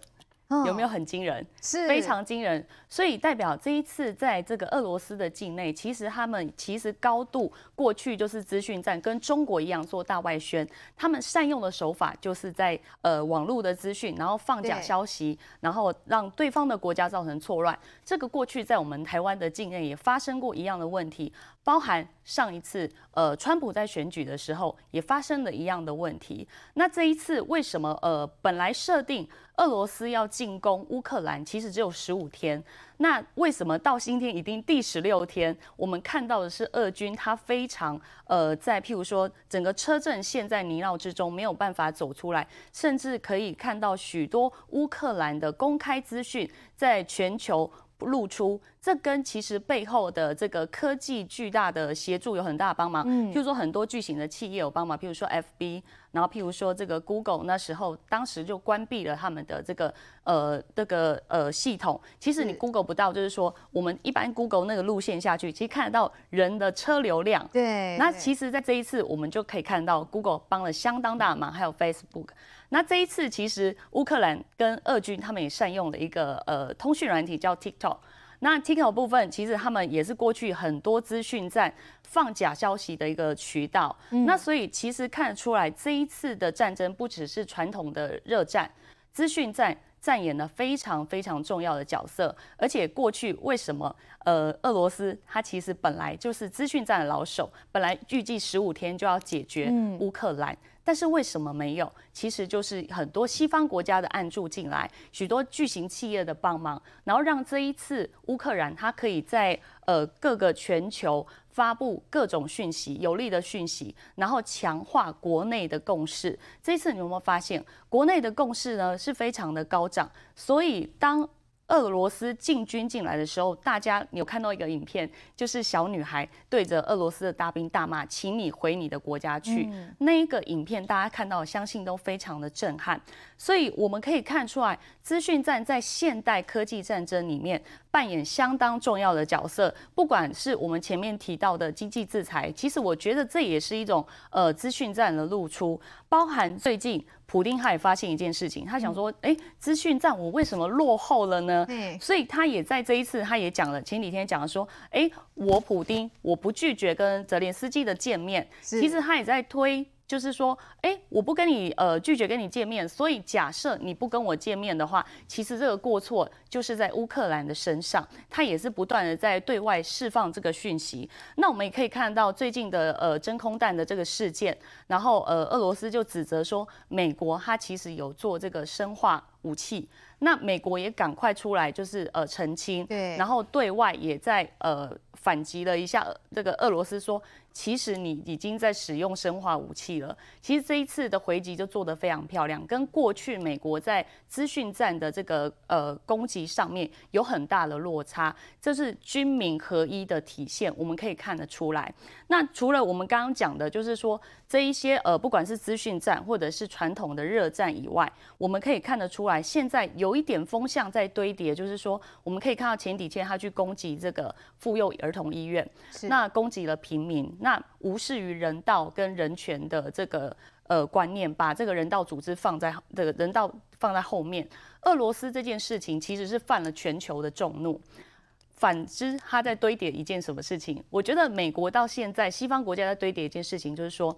有没有很惊人？是非常惊人，所以代表这一次在这个俄罗斯的境内，其实他们其实高度过去就是资讯战，跟中国一样做大外宣。他们善用的手法就是在呃网络的资讯，然后放假消息，然后让对方的国家造成错乱。这个过去在我们台湾的境内也发生过一样的问题，包含上一次呃川普在选举的时候也发生了一样的问题。那这一次为什么呃本来设定？俄罗斯要进攻乌克兰，其实只有十五天。那为什么到今天已经第十六天？我们看到的是俄军他非常呃，在譬如说整个车阵陷在泥淖之中，没有办法走出来，甚至可以看到许多乌克兰的公开资讯在全球露出。这跟其实背后的这个科技巨大的协助有很大的帮忙。嗯，譬如说很多巨型的企业有帮忙，譬如说 FB，然后譬如说这个 Google，那时候当时就关闭了他们的这个呃这个呃系统。其实你 Google 不到，就是说我们一般 Google 那个路线下去，其实看得到人的车流量。对。那其实，在这一次我们就可以看到 Google 帮了相当大的忙，还有 Facebook。那这一次其实乌克兰跟俄军他们也善用了一个呃通讯软体叫 TikTok。那 TikTok 部分，其实他们也是过去很多资讯站放假消息的一个渠道。嗯、那所以其实看得出来，这一次的战争不只是传统的热战，资讯战扮演了非常非常重要的角色。而且过去为什么呃俄罗斯它其实本来就是资讯战的老手，本来预计十五天就要解决乌克兰。嗯但是为什么没有？其实就是很多西方国家的挹注进来，许多巨型企业的帮忙，然后让这一次乌克兰它可以在呃各个全球发布各种讯息，有利的讯息，然后强化国内的共识。这一次你有没有发现，国内的共识呢是非常的高涨？所以当俄罗斯进军进来的时候，大家有看到一个影片，就是小女孩对着俄罗斯的大兵大骂：“请你回你的国家去。嗯”那一个影片大家看到，相信都非常的震撼。所以我们可以看出来，资讯战在现代科技战争里面扮演相当重要的角色。不管是我们前面提到的经济制裁，其实我觉得这也是一种呃资讯战的露出，包含最近。普丁他也发现一件事情，他想说，哎，资讯战我为什么落后了呢？对，所以他也在这一次，他也讲了，前几天讲了说，哎，我普丁我不拒绝跟泽连斯基的见面，其实他也在推就是说，哎，我不跟你呃拒绝跟你见面，所以假设你不跟我见面的话，其实这个过错就是在乌克兰的身上，他也是不断的在对外释放这个讯息。那我们也可以看到最近的呃真空弹的这个事件，然后呃俄罗斯就指责说美国他其实有做这个生化武器，那美国也赶快出来就是呃澄清，对，然后对外也在呃反击了一下这个俄罗斯说。其实你已经在使用生化武器了。其实这一次的回击就做得非常漂亮，跟过去美国在资讯战的这个呃攻击上面有很大的落差，这是军民合一的体现，我们可以看得出来。那除了我们刚刚讲的，就是说这一些呃不管是资讯战或者是传统的热战以外，我们可以看得出来，现在有一点风向在堆叠，就是说我们可以看到前几天他去攻击这个妇幼儿童医院，那攻击了平民。那无视于人道跟人权的这个呃观念，把这个人道组织放在这个人道放在后面。俄罗斯这件事情其实是犯了全球的众怒。反之，他在堆叠一件什么事情？我觉得美国到现在，西方国家在堆叠一件事情，就是说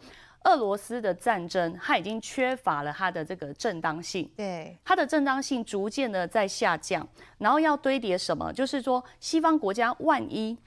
俄罗斯的战争，它已经缺乏了它的这个正当性。对，它的正当性逐渐的在下降。然后要堆叠什么？就是说西方国家万一。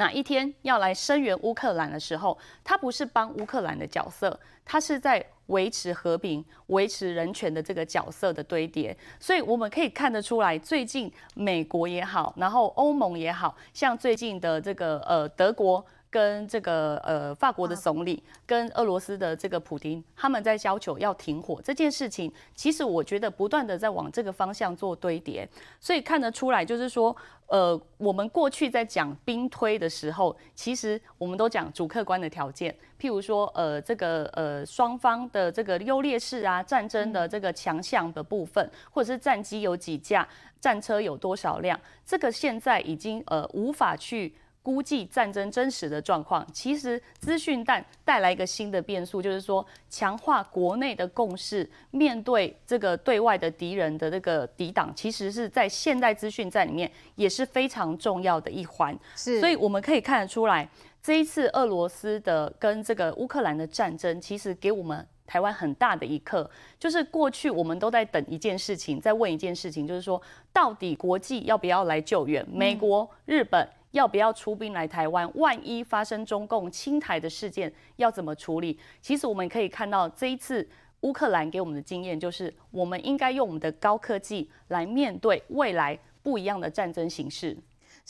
哪一天要来声援乌克兰的时候，他不是帮乌克兰的角色，他是在维持和平、维持人权的这个角色的堆叠。所以我们可以看得出来，最近美国也好，然后欧盟也好，像最近的这个呃德国。跟这个呃法国的总理跟俄罗斯的这个普京，他们在要求要停火这件事情，其实我觉得不断的在往这个方向做堆叠，所以看得出来就是说，呃，我们过去在讲兵推的时候，其实我们都讲主客观的条件，譬如说呃这个呃双方的这个优劣势啊，战争的这个强项的部分，或者是战机有几架，战车有多少辆，这个现在已经呃无法去。估计战争真实的状况，其实资讯战带来一个新的变数，就是说强化国内的共识，面对这个对外的敌人的这个抵挡，其实是在现代资讯战里面也是非常重要的一环。是，所以我们可以看得出来，这一次俄罗斯的跟这个乌克兰的战争，其实给我们台湾很大的一课，就是过去我们都在等一件事情，在问一件事情，就是说到底国际要不要来救援？美国、日本。要不要出兵来台湾？万一发生中共侵台的事件，要怎么处理？其实我们可以看到，这一次乌克兰给我们的经验就是，我们应该用我们的高科技来面对未来不一样的战争形势。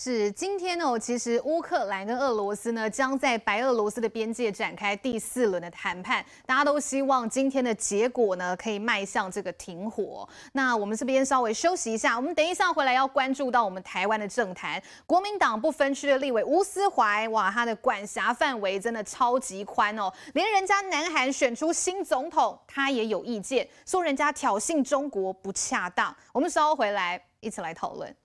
是今天呢，其实乌克兰跟俄罗斯呢将在白俄罗斯的边界展开第四轮的谈判，大家都希望今天的结果呢可以迈向这个停火。那我们这边稍微休息一下，我们等一下回来要关注到我们台湾的政坛，国民党不分区的立委吴斯怀，哇，他的管辖范围真的超级宽哦，连人家南韩选出新总统，他也有意见，说人家挑衅中国不恰当。我们稍后回来一起来讨论。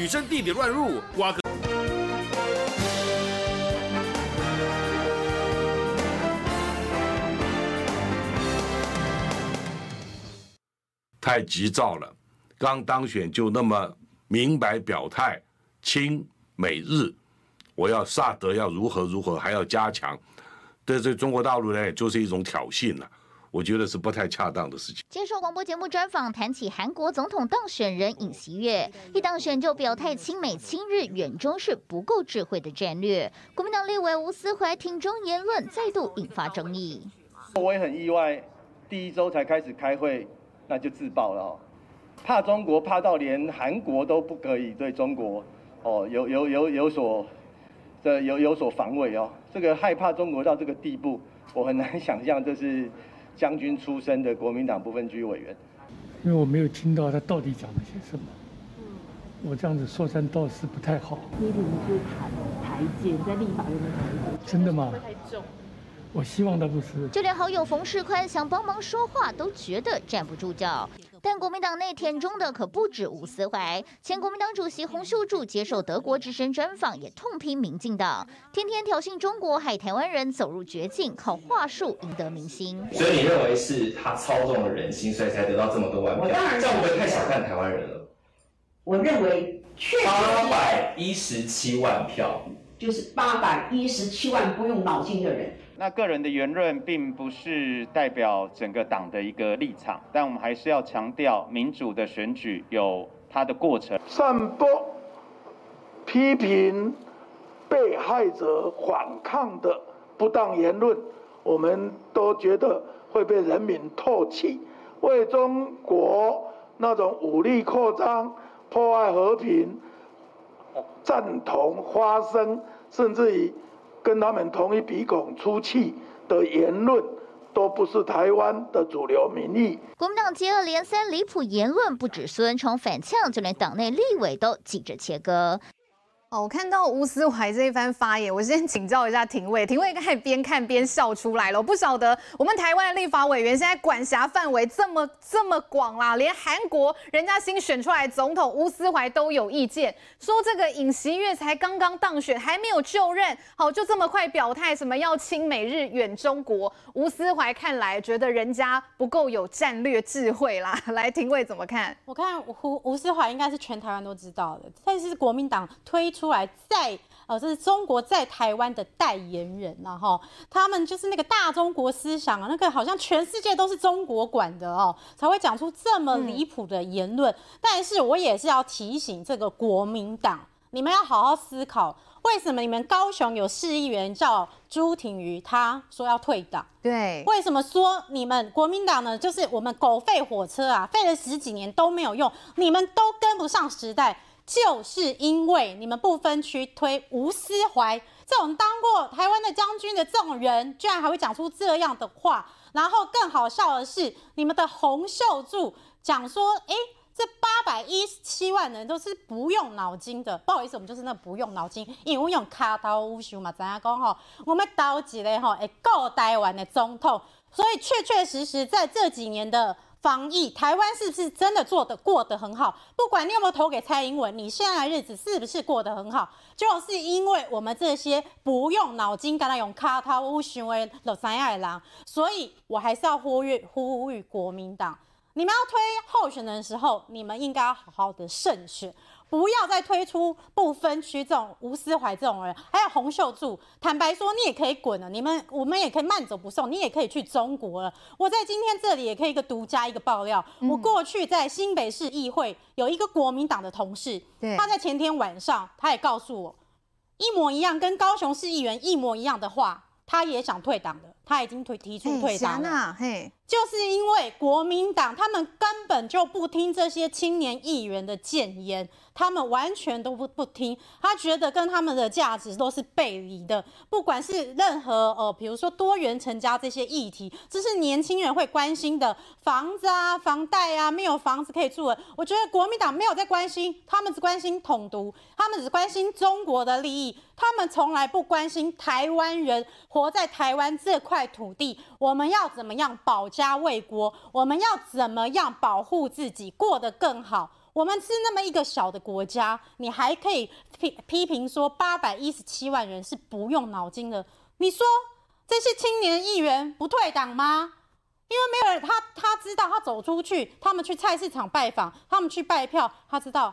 与生地点乱入，瓜葛太急躁了。刚当选就那么明白表态，亲美日，我要萨德要如何如何，还要加强，对这中国大陆呢，就是一种挑衅了。我觉得是不太恰当的事情。接受广播节目专访，谈起韩国总统当选人尹锡悦，一当选就表态亲美亲日，远中是不够智慧的战略。国民党立委吴思怀挺中言论再度引发争议。我也很意外，第一周才开始开会，那就自爆了，怕中国怕到连韩国都不可以对中国哦有有有有所这有有所防卫哦，这个害怕中国到这个地步，我很难想象这是。将军出身的国民党不分区委员，因为我没有听到他到底讲了些什么，我这样子说三道四不太好。你怎么去谈台阶？在立法院的台阶？真的吗？太重我希望他不是。就连好友冯世宽想帮忙说话，都觉得站不住脚。但国民党内田中的可不止吴思怀，前国民党主席洪秀柱接受德国之声专访，也痛批民进党天天挑衅中国，害台湾人走入绝境，靠话术赢得民心。所以你认为是他操纵了人心，所以才得到这么多万票？我当然，这样会不会太小看台湾人了？我认为八百一十七万票，就是八百一十七万不用脑筋的人。那个人的言论并不是代表整个党的一个立场，但我们还是要强调，民主的选举有它的过程。散播批评被害者反抗的不当言论，我们都觉得会被人民唾弃。为中国那种武力扩张、破坏和平、赞同发声，甚至于跟他们同一鼻孔出气的言论，都不是台湾的主流民意。国民党接二连三离谱言论，不止苏贞昌反呛，就连党内立委都急着切割。哦，我看到吴思怀这一番发言，我先请教一下廷尉。廷尉刚才边看边笑出来了。我不晓得我们台湾的立法委员现在管辖范围这么这么广啦，连韩国人家新选出来总统吴思怀都有意见，说这个尹锡悦才刚刚当选，还没有就任，好就这么快表态，什么要亲美日远中国？吴思怀看来觉得人家不够有战略智慧啦。[LAUGHS] 来，廷尉怎么看？我看吴吴思怀应该是全台湾都知道的，但是国民党推。出来在呃，这是中国在台湾的代言人然后他们就是那个大中国思想啊，那个好像全世界都是中国管的哦，才会讲出这么离谱的言论。嗯、但是我也是要提醒这个国民党，你们要好好思考，为什么你们高雄有市议员叫朱挺瑜，他说要退党？对，为什么说你们国民党呢？就是我们狗吠火车啊，废了十几年都没有用，你们都跟不上时代。就是因为你们不分区推吴思怀这种当过台湾的将军的这种人，居然还会讲出这样的话。然后更好笑的是，你们的洪秀柱讲说：“哎，这八百一十七万人都是不用脑筋的。”不好意思，我们就是那不用脑筋，因为用卡刀无秀嘛，怎样讲哈？我们刀几嘞哈？哎，够台湾的总统，所以确确实实在这几年的。防疫，台湾是不是真的做得过得很好？不管你有没有投给蔡英文，你现在的日子是不是过得很好？就是因为我们这些不用脑筋、跟他用卡套无行为的三爱郎，所以我还是要呼吁呼吁国民党，你们要推候选人的时候，你们应该要好好的慎选。不要再推出不分区这种吴思怀这种人，还有洪秀柱。坦白说，你也可以滚了，你们我们也可以慢走不送，你也可以去中国了。我在今天这里也可以一个独家一个爆料，嗯、我过去在新北市议会有一个国民党的同事，他在前天晚上他也告诉我一模一样，跟高雄市议员一模一样的话，他也想退党的，他已经退提出退党了。嘿，就是因为国民党他们根本就不听这些青年议员的谏言。他们完全都不不听，他觉得跟他们的价值都是背离的。不管是任何呃，比如说多元成家这些议题，这是年轻人会关心的房子啊、房贷啊，没有房子可以住了。我觉得国民党没有在关心，他们只关心统独，他们只关心中国的利益，他们从来不关心台湾人活在台湾这块土地，我们要怎么样保家卫国，我们要怎么样保护自己，过得更好。我们是那么一个小的国家，你还可以批批评说八百一十七万人是不用脑筋的？你说这些青年议员不退党吗？因为没有人，他他知道，他走出去，他们去菜市场拜访，他们去拜票，他知道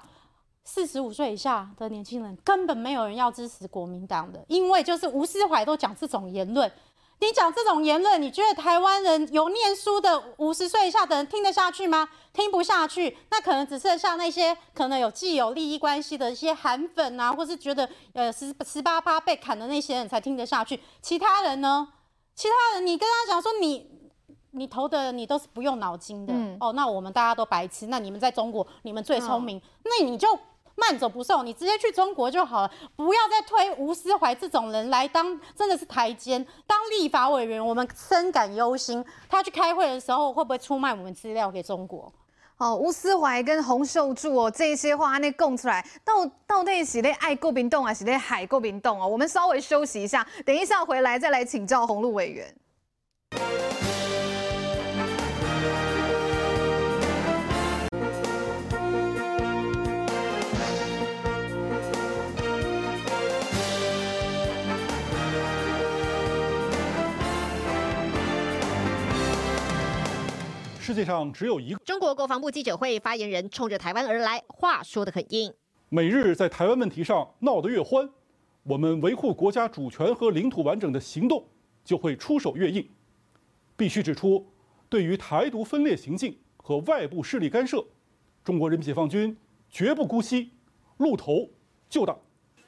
四十五岁以下的年轻人根本没有人要支持国民党的，因为就是吴思怀都讲这种言论。你讲这种言论，你觉得台湾人有念书的五十岁以下的人听得下去吗？听不下去，那可能只剩下那些可能有既有利益关系的一些韩粉啊，或是觉得呃十十八趴被砍的那些人才听得下去。其他人呢？其他人你跟他讲说你你投的你都是不用脑筋的、嗯、哦，那我们大家都白痴，那你们在中国你们最聪明，哦、那你就。慢走不送，你直接去中国就好了，不要再推吴思怀这种人来当，真的是台奸。当立法委员，我们深感忧心。他去开会的时候，会不会出卖我们资料给中国？哦，吴思怀跟洪秀柱哦，这些话那供出来，到到底是咧爱国民党还是咧海国民党哦？我们稍微休息一下，等一下回来再来请教洪路委员。世界上只有一个。中国国防部记者会发言人冲着台湾而来，话说得很硬。美日在台湾问题上闹得越欢，我们维护国家主权和领土完整的行动就会出手越硬。必须指出，对于台独分裂行径和外部势力干涉，中国人民解放军绝不姑息，露头就打。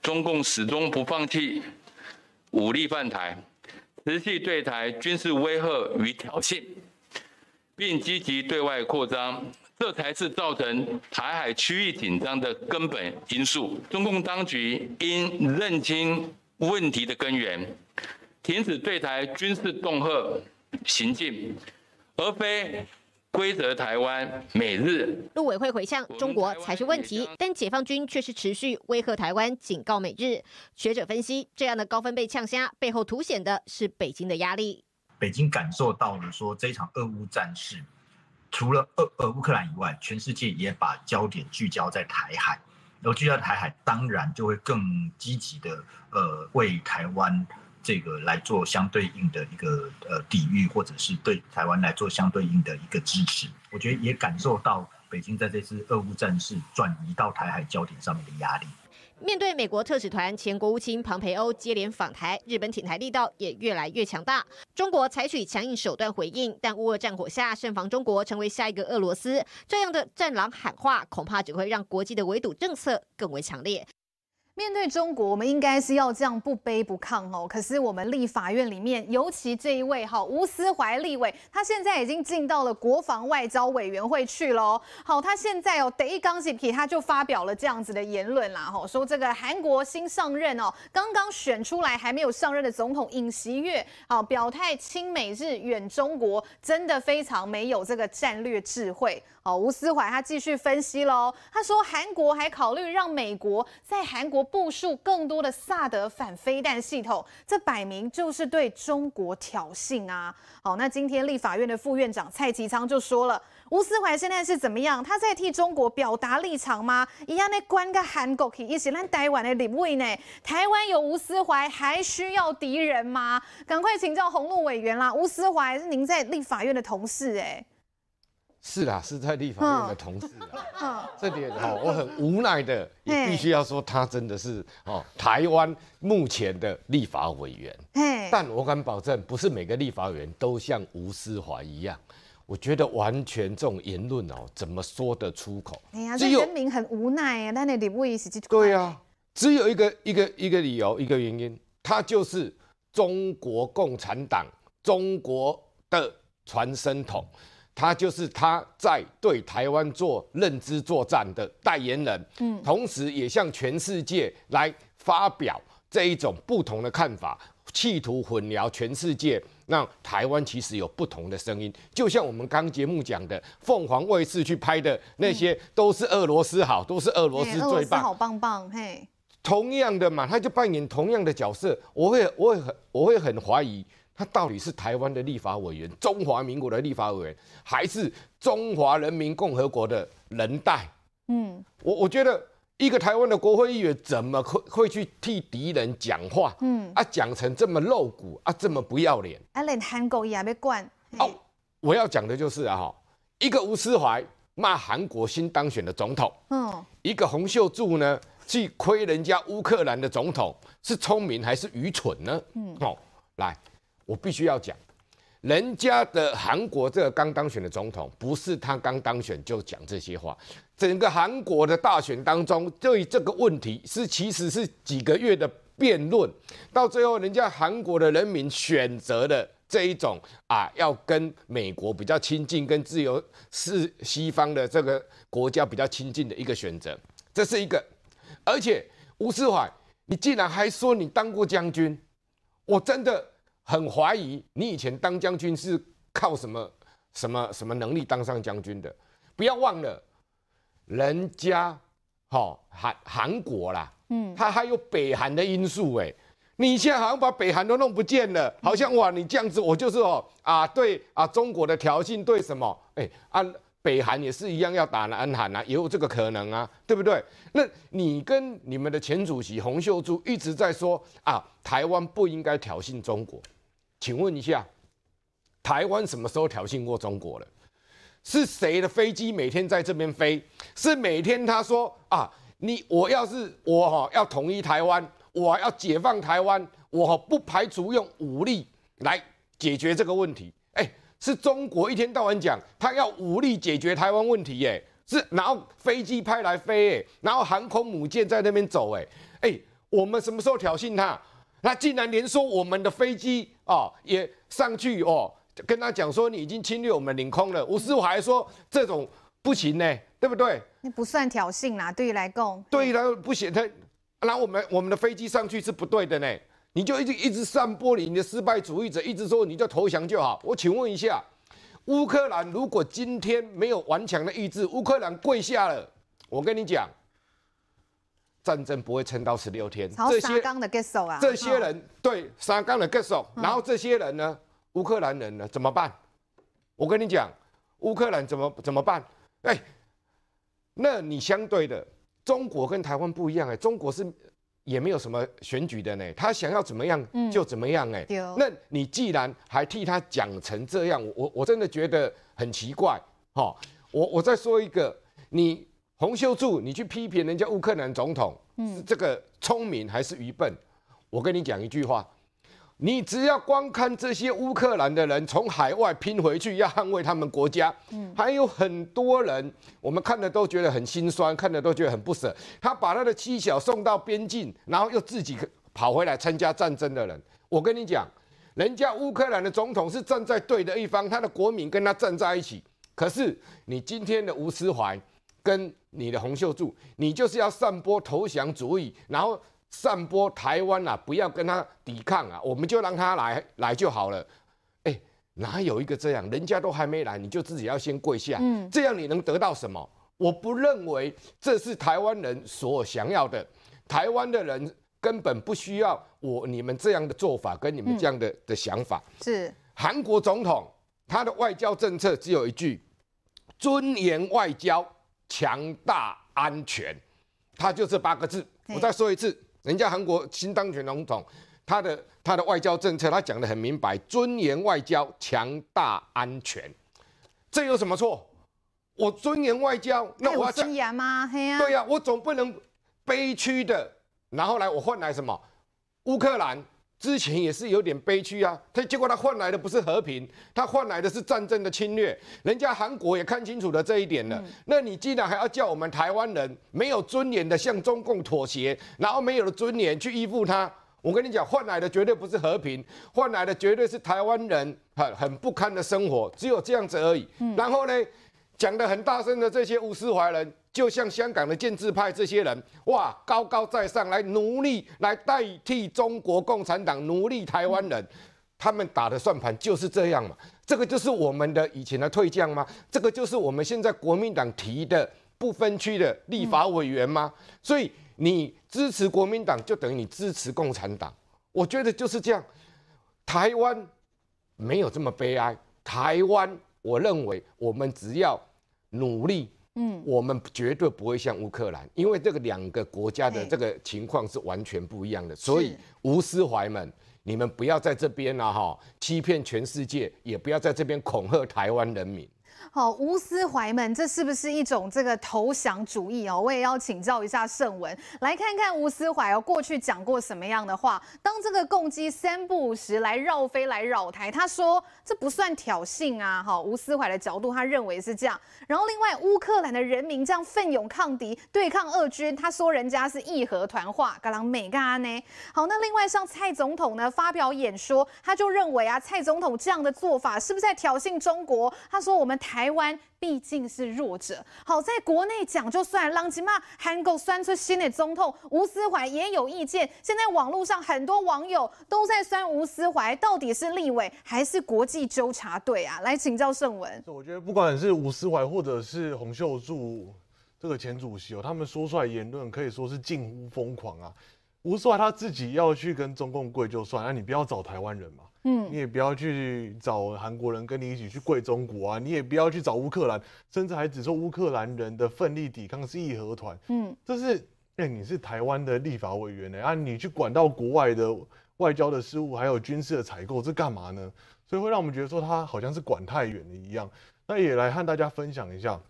中共始终不放弃武力犯台，持续对台军事威吓与挑衅，并积极对外扩张。这才是造成台海区域紧张的根本因素。中共当局应认清问题的根源，停止对台军事恫吓行径，而非规则台湾、美日。陆委会回呛中国才是问题，但解放军却是持续威吓台湾、警告美日。学者分析，这样的高分贝呛虾背后凸显的是北京的压力。北京感受到了说这场俄乌战事。除了俄呃乌克兰以外，全世界也把焦点聚焦在台海，然后聚焦台海，当然就会更积极的呃为台湾这个来做相对应的一个呃抵御，或者是对台湾来做相对应的一个支持。我觉得也感受到北京在这次俄乌战事转移到台海焦点上面的压力。面对美国特使团前国务卿庞培欧接连访台，日本挺台力道也越来越强大。中国采取强硬手段回应，但乌俄战火下，慎防中国成为下一个俄罗斯。这样的战狼喊话，恐怕只会让国际的围堵政策更为强烈。面对中国，我们应该是要这样不卑不亢哦。可是我们立法院里面，尤其这一位哈吴思怀立委，他现在已经进到了国防外交委员会去了。好，他现在哦，第一刚起他就发表了这样子的言论啦，吼，说这个韩国新上任哦，刚刚选出来还没有上任的总统尹锡悦，好表态亲美日远中国，真的非常没有这个战略智慧。哦，吴思怀他继续分析喽，他说韩国还考虑让美国在韩国。部署更多的萨德反飞弹系统，这摆明就是对中国挑衅啊！好，那今天立法院的副院长蔡其昌就说了，吴思怀现在是怎么样？他在替中国表达立场吗？一样的关个韩国去，一起让台湾的立位呢？台湾有吴思怀，还需要敌人吗？赶快请教鸿路委员啦！吴思怀是您在立法院的同事哎、是啦，是在立法院的同事啊，这点哦，我很无奈的，也必须要说，他真的是哦，台湾目前的立法委员。但我敢保证，不是每个立法委员都像吴思怀一样。我觉得完全这种言论哦，怎么说得出口？哎呀，这人民很无奈啊，那你不意思？对啊，只有一个一个一个理由，一个原因，他就是中国共产党中国的传声筒。他就是他在对台湾做认知作战的代言人，嗯，同时也向全世界来发表这一种不同的看法，企图混淆全世界，让台湾其实有不同的声音。就像我们刚节目讲的，凤凰卫视去拍的那些，都是俄罗斯好，都是俄罗斯最棒，好棒棒，嘿。同样的嘛，他就扮演同样的角色，我会，我会很，我会很怀疑。他到底是台湾的立法委员，中华民国的立法委员，还是中华人民共和国的人代？嗯，我我觉得一个台湾的国会议员怎么会会去替敌人讲话？嗯，啊，讲成这么露骨啊，这么不要脸。啊，连韩国也被灌。哦，我要讲的就是啊，哈，一个吴思怀骂韩国新当选的总统，嗯，一个洪秀柱呢去亏人家乌克兰的总统，是聪明还是愚蠢呢？嗯，哦，来。我必须要讲，人家的韩国这个刚当选的总统，不是他刚当选就讲这些话。整个韩国的大选当中，对这个问题是其实是几个月的辩论，到最后人家韩国的人民选择了这一种啊，要跟美国比较亲近，跟自由是西方的这个国家比较亲近的一个选择。这是一个，而且吴世怀，你竟然还说你当过将军，我真的。很怀疑你以前当将军是靠什么什么什么能力当上将军的？不要忘了，人家哈韩韩国啦，嗯，他还有北韩的因素哎，你现在好像把北韩都弄不见了，好像哇，你这样子我就是哦啊对啊中国的挑衅对什么哎啊。北韩也是一样要打南韩啊，也有这个可能啊，对不对？那你跟你们的前主席洪秀柱一直在说啊，台湾不应该挑衅中国，请问一下，台湾什么时候挑衅过中国了？是谁的飞机每天在这边飞？是每天他说啊，你我要是我哈要统一台湾，我要解放台湾，我不排除用武力来解决这个问题。哎，是中国一天到晚讲他要武力解决台湾问题，耶，是然后飞机派来飞，哎，然后航空母舰在那边走，哎，哎，我们什么时候挑衅他？那竟然连说我们的飞机哦也上去哦，跟他讲说你已经侵略我们领空了。吴思怀还说这种不行呢，对不对？那不算挑衅啦，对于来讲，对于来不行，他拿我们我们的飞机上去是不对的呢。你就一直一直散播你的失败主义者，一直说你就投降就好。我请问一下，乌克兰如果今天没有顽强的意志，乌克兰跪下了，我跟你讲。战争不会撑到十六天，这些刚的结束啊，这些人对沙刚的结束，然后这些人呢，乌克兰人呢怎么办？我跟你讲，乌克兰怎么怎么办？哎，那你相对的，中国跟台湾不一样哎，中国是也没有什么选举的呢，他想要怎么样就怎么样哎，那你既然还替他讲成这样，我我真的觉得很奇怪哈。我我再说一个，你。洪秀柱，你去批评人家乌克兰总统，是这个聪明还是愚笨？我跟你讲一句话，你只要光看这些乌克兰的人从海外拼回去，要捍卫他们国家，嗯还有很多人，我们看的都觉得很心酸，看的都觉得很不舍。他把他的妻小送到边境，然后又自己跑回来参加战争的人，我跟你讲，人家乌克兰的总统是站在对的一方，他的国民跟他站在一起。可是你今天的吴思怀。跟你的洪秀柱，你就是要散播投降主义，然后散播台湾啊，不要跟他抵抗啊，我们就让他来来就好了。哎，哪有一个这样？人家都还没来，你就自己要先跪下，嗯，这样你能得到什么？我不认为这是台湾人所想要的。台湾的人根本不需要我你们这样的做法，跟你们这样的、嗯、的想法。是韩国总统他的外交政策只有一句：尊严外交。强大安全，他就这八个字。我再说一次，人家韩国新当选总统，他的他的外交政策，他讲的很明白：尊严外交，强大安全。这有什么错？我尊严外交，那我要尊严吗？对呀、啊，我总不能悲屈的，然后来我换来什么？乌克兰。之前也是有点悲剧啊，他结果他换来的不是和平，他换来的是战争的侵略。人家韩国也看清楚了这一点了。嗯、那你既然还要叫我们台湾人没有尊严的向中共妥协，然后没有了尊严去依附他，我跟你讲，换来的绝对不是和平，换来的绝对是台湾人很很不堪的生活，只有这样子而已。嗯、然后呢，讲的很大声的这些吴斯怀人。就像香港的建制派这些人，哇，高高在上来奴隶，来代替中国共产党奴隶台湾人，他们打的算盘就是这样嘛？这个就是我们的以前的退将吗？这个就是我们现在国民党提的不分区的立法委员吗？所以你支持国民党，就等于你支持共产党。我觉得就是这样。台湾没有这么悲哀。台湾，我认为我们只要努力。嗯，我们绝对不会像乌克兰，因为这个两个国家的这个情况是完全不一样的。所以吴思怀们，你们不要在这边啊哈，欺骗全世界，也不要在这边恐吓台湾人民。好，吴思怀们，这是不是一种这个投降主义哦？我也要请教一下盛文，来看看吴思怀哦，过去讲过什么样的话？当这个共机三不五时来绕飞来绕台，他说这不算挑衅啊。好，吴思怀的角度，他认为是这样。然后另外，乌克兰的人民这样奋勇抗敌，对抗俄军，他说人家是义和团话，嘎啷美嘎呢？好，那另外像蔡总统呢发表演说，他就认为啊，蔡总统这样的做法是不是在挑衅中国？他说我们台。台湾毕竟是弱者，好，在国内讲就算，浪吉嘛，韩国酸出新的总统吴思怀也有意见。现在网络上很多网友都在酸吴思怀，到底是立委还是国际纠察队啊？来请教盛文。我觉得不管是吴思怀或者是洪秀柱这个前主席哦，他们说出来言论可以说是近乎疯狂啊。吴思怀他自己要去跟中共跪就算，那、你不要找台湾人嘛。嗯，你也不要去找韩国人跟你一起去跪中国啊！你也不要去找乌克兰，甚至还指说乌克兰人的奋力抵抗是义和团。嗯，这是哎、欸，你是台湾的立法委员呢、欸、啊，你去管到国外的外交的事务，还有军事的采购，这干嘛呢？所以会让我们觉得说他好像是管太远了一样。那也来和大家分享一下，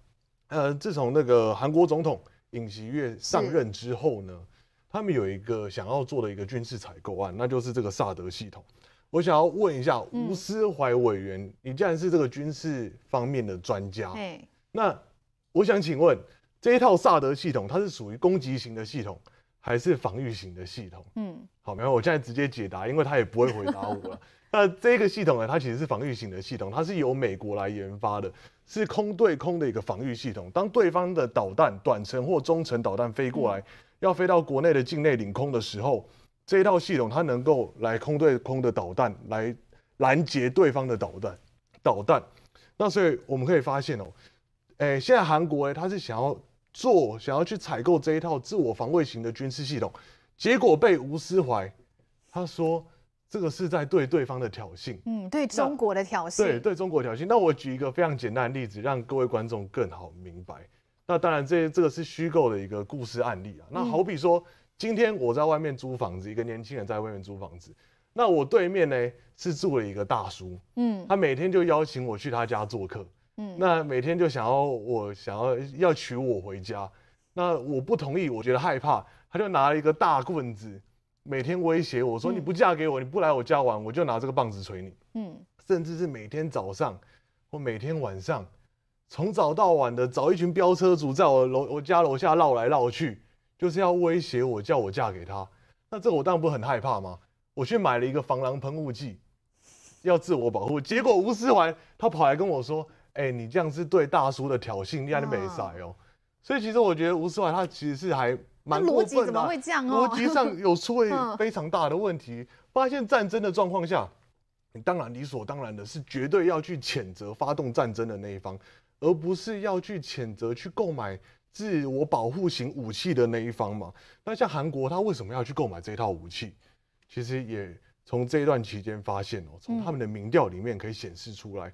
呃，自从那个韩国总统尹锡悦上任之后呢，他们有一个想要做的一个军事采购案，那就是这个萨德系统。我想要问一下吴思怀委员，嗯、你既然是这个军事方面的专家，那我想请问，这一套萨德系统，它是属于攻击型的系统，还是防御型的系统？嗯，好，没有，我现在直接解答，因为他也不会回答我了。[LAUGHS] 那这个系统呢，它其实是防御型的系统，它是由美国来研发的，是空对空的一个防御系统。当对方的导弹短程或中程导弹飞过来，嗯、要飞到国内的境内领空的时候。这一套系统，它能够来空对空的导弹来拦截对方的导弹，导弹。那所以我们可以发现哦，诶，现在韩国诶，他是想要做，想要去采购这一套自我防卫型的军事系统，结果被吴思怀他说这个是在对对方的挑衅，嗯，对中国的挑衅，对对中国挑衅。那我举一个非常简单的例子，让各位观众更好明白。那当然这，这这个是虚构的一个故事案例啊。那好比说。嗯今天我在外面租房子，一个年轻人在外面租房子。那我对面呢是住了一个大叔，嗯，他每天就邀请我去他家做客，嗯，那每天就想要我想要要娶我回家，那我不同意，我觉得害怕，他就拿了一个大棍子，每天威胁我说，你不嫁给我，你不来我家玩，我就拿这个棒子捶你，嗯，甚至是每天早上或每天晚上，从早到晚的找一群飙车族在我楼我家楼下绕来绕去。就是要威胁我，叫我嫁给他，那这我当然不很害怕吗？我去买了一个防狼喷雾剂，要自我保护。结果吴思怀他跑来跟我说：“哎、欸，你这样是对大叔的挑衅，你还没塞哦。”所以其实我觉得吴思怀他其实是还蛮过分的，逻辑怎么会这样哦？逻辑上有出 [LAUGHS] 了非常大的问题。发现战争的状况下，你当然理所当然的是绝对要去谴责发动战争的那一方，而不是要去谴责去购买。自我保护型武器的那一方嘛，那像韩国，他为什么要去购买这套武器？其实也从这一段期间发现哦，从他们的民调里面可以显示出来，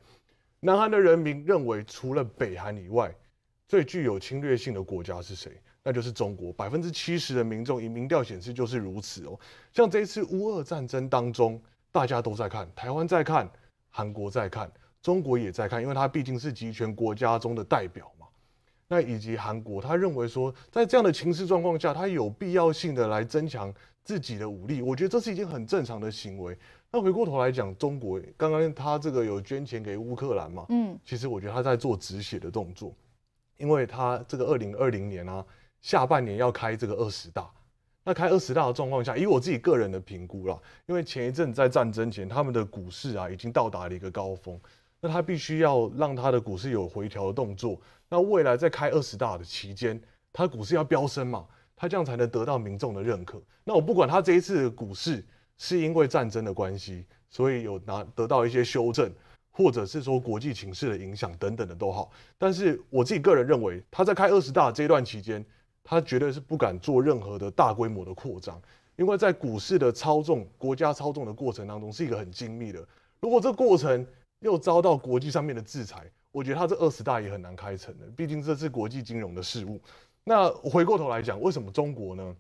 南韩的人民认为，除了北韩以外，最具有侵略性的国家是谁？那就是中国。百分之七十的民众以民调显示就是如此哦。像这一次乌俄战争当中，大家都在看，台湾在看，韩国在看，中国也在看，因为它毕竟是集权国家中的代表。那以及韩国，他认为说，在这样的情势状况下，他有必要性的来增强自己的武力，我觉得这是一件很正常的行为。那回过头来讲，中国刚刚他这个有捐钱给乌克兰嘛？嗯，其实我觉得他在做止血的动作，因为他这个二零二零年啊，下半年要开这个二十大，那开二十大的状况下，以我自己个人的评估啦，因为前一阵在战争前，他们的股市啊已经到达了一个高峰。那他必须要让他的股市有回调的动作，那未来在开二十大的期间，他股市要飙升嘛，他这样才能得到民众的认可。那我不管他这一次的股市是因为战争的关系，所以有拿得到一些修正，或者是说国际情势的影响等等的都好，但是我自己个人认为，他在开二十大这一段期间，他绝对是不敢做任何的大规模的扩张，因为在股市的操纵、国家操纵的过程当中，是一个很精密的。如果这个过程，又遭到国际上面的制裁，我觉得他这二十大也很难开成的，毕竟这是国际金融的事务。那回过头来讲，为什么中国呢？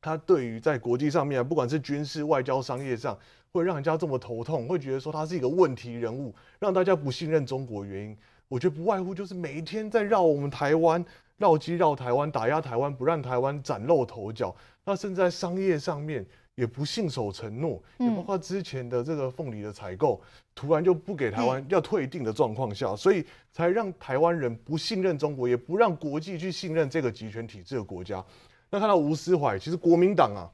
他对于在国际上面，不管是军事、外交、商业上，会让人家这么头痛，会觉得说他是一个问题人物，让大家不信任中国原因，我觉得不外乎就是每一天在绕我们台湾，绕机绕台湾，打压台湾，不让台湾崭露头角。那甚至在商业上面。也不信守承诺，也包括之前的这个凤梨的采购，突然就不给台湾要退订的状况下，所以才让台湾人不信任中国，也不让国际去信任这个集权体制的国家。那看到吴思怀，其实国民党啊，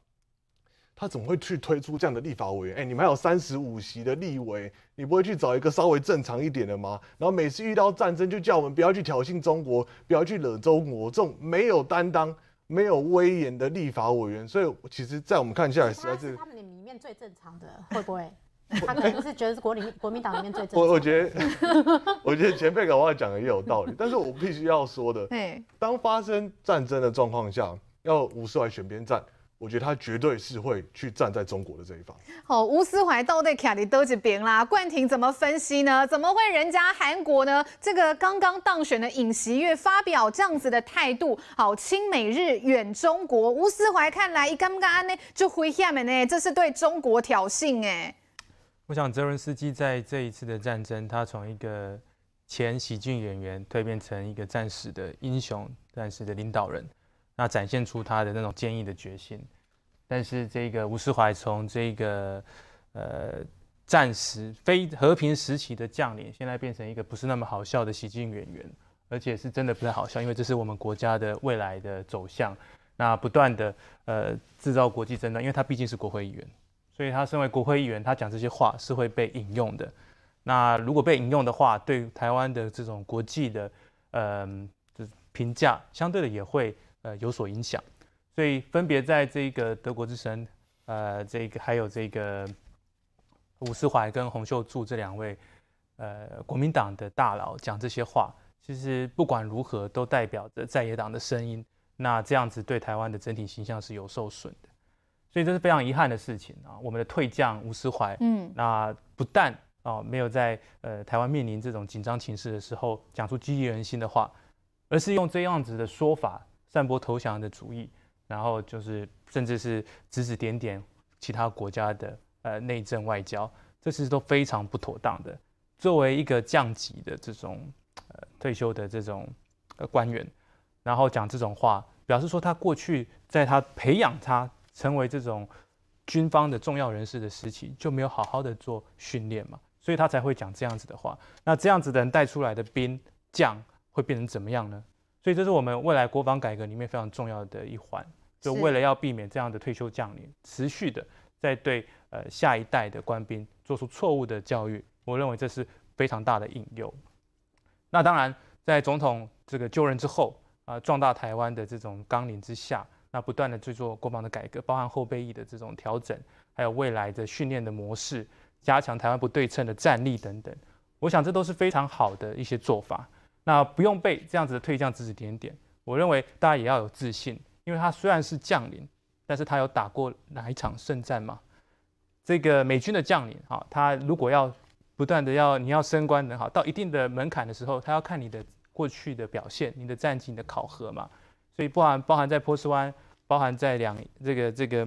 他怎么会去推出这样的立法委员？哎，你们还有三十五席的立委，你不会去找一个稍微正常一点的吗？然后每次遇到战争就叫我们不要去挑衅中国，不要去惹中国，这种没有担当。没有威严的立法委员，所以其实，在我们看下来，实在是他们里面最正常的，会不会？他可能是觉得是国里 [LAUGHS] 国民党里面最正常的。我我觉得，我觉得前辈讲话讲的也有道理，但是我必须要说的，当发生战争的状况下，要武力来选边站。我觉得他绝对是会去站在中国的这一方。好，吴思怀到底卡里多几边啦？冠廷怎么分析呢？怎么会人家韩国呢？这个刚刚当选的尹锡悦发表这样子的态度，好，亲美日，远中国。吴思怀看来一刚刚呢就回下面呢，这是对中国挑衅哎。我想泽伦斯基在这一次的战争，他从一个前喜剧演员蜕变成一个战士的英雄、战士的领导人。那展现出他的那种坚毅的决心。但是这个吴斯怀从这个呃战时非和平时期的将领，现在变成一个不是那么好笑的喜剧演员，而且是真的不太好笑，因为这是我们国家的未来的走向。那不断的呃制造国际争端，因为他毕竟是国会议员，所以他身为国会议员，他讲这些话是会被引用的。那如果被引用的话，对台湾的这种国际的呃就是评价，相对的也会呃有所影响。所以分别在这个德国之声，呃这个还有这个吴思怀跟洪秀柱这两位呃国民党的大佬讲这些话，其实不管如何都代表着在野党的声音。那这样子对台湾的整体形象是有受损的，所以这是非常遗憾的事情啊。我们的退将吴思怀，嗯，那不但啊没有在呃台湾面临这种紧张情势的时候讲出激励人心的话，而是用这样子的说法散播投降的主义，然后就是甚至是指指点点其他国家的呃内政外交，这其实都非常不妥当的。作为一个降级的这种呃退休的这种呃官员。然后讲这种话，表示说他过去在他培养他成为这种军方的重要人士的时期，就没有好好的做训练嘛，所以他才会讲这样子的话。那这样子的人带出来的兵将会变成怎么样呢？所以这是我们未来国防改革里面非常重要的一环，就为了要避免这样的退休将领持续的在对呃下一代的官兵做出错误的教育，我认为这是非常大的隐忧。那当然，在总统这个就任之后。啊，壮大台湾的这种纲领之下，那不断的去做国防的改革，包含后备役的这种调整，还有未来的训练的模式，加强台湾不对称的战力等等，我想这都是非常好的一些做法。那不用被这样子的退将指指点点，我认为大家也要有自信，因为他虽然是将领，但是他有打过哪一场胜战吗？这个美军的将领，哈，他如果要不断的要你要升官的好，到一定的门槛的时候，他要看你的。过去的表现，你的战绩你的考核嘛，所以包含包含在波斯湾，包含在两这个这个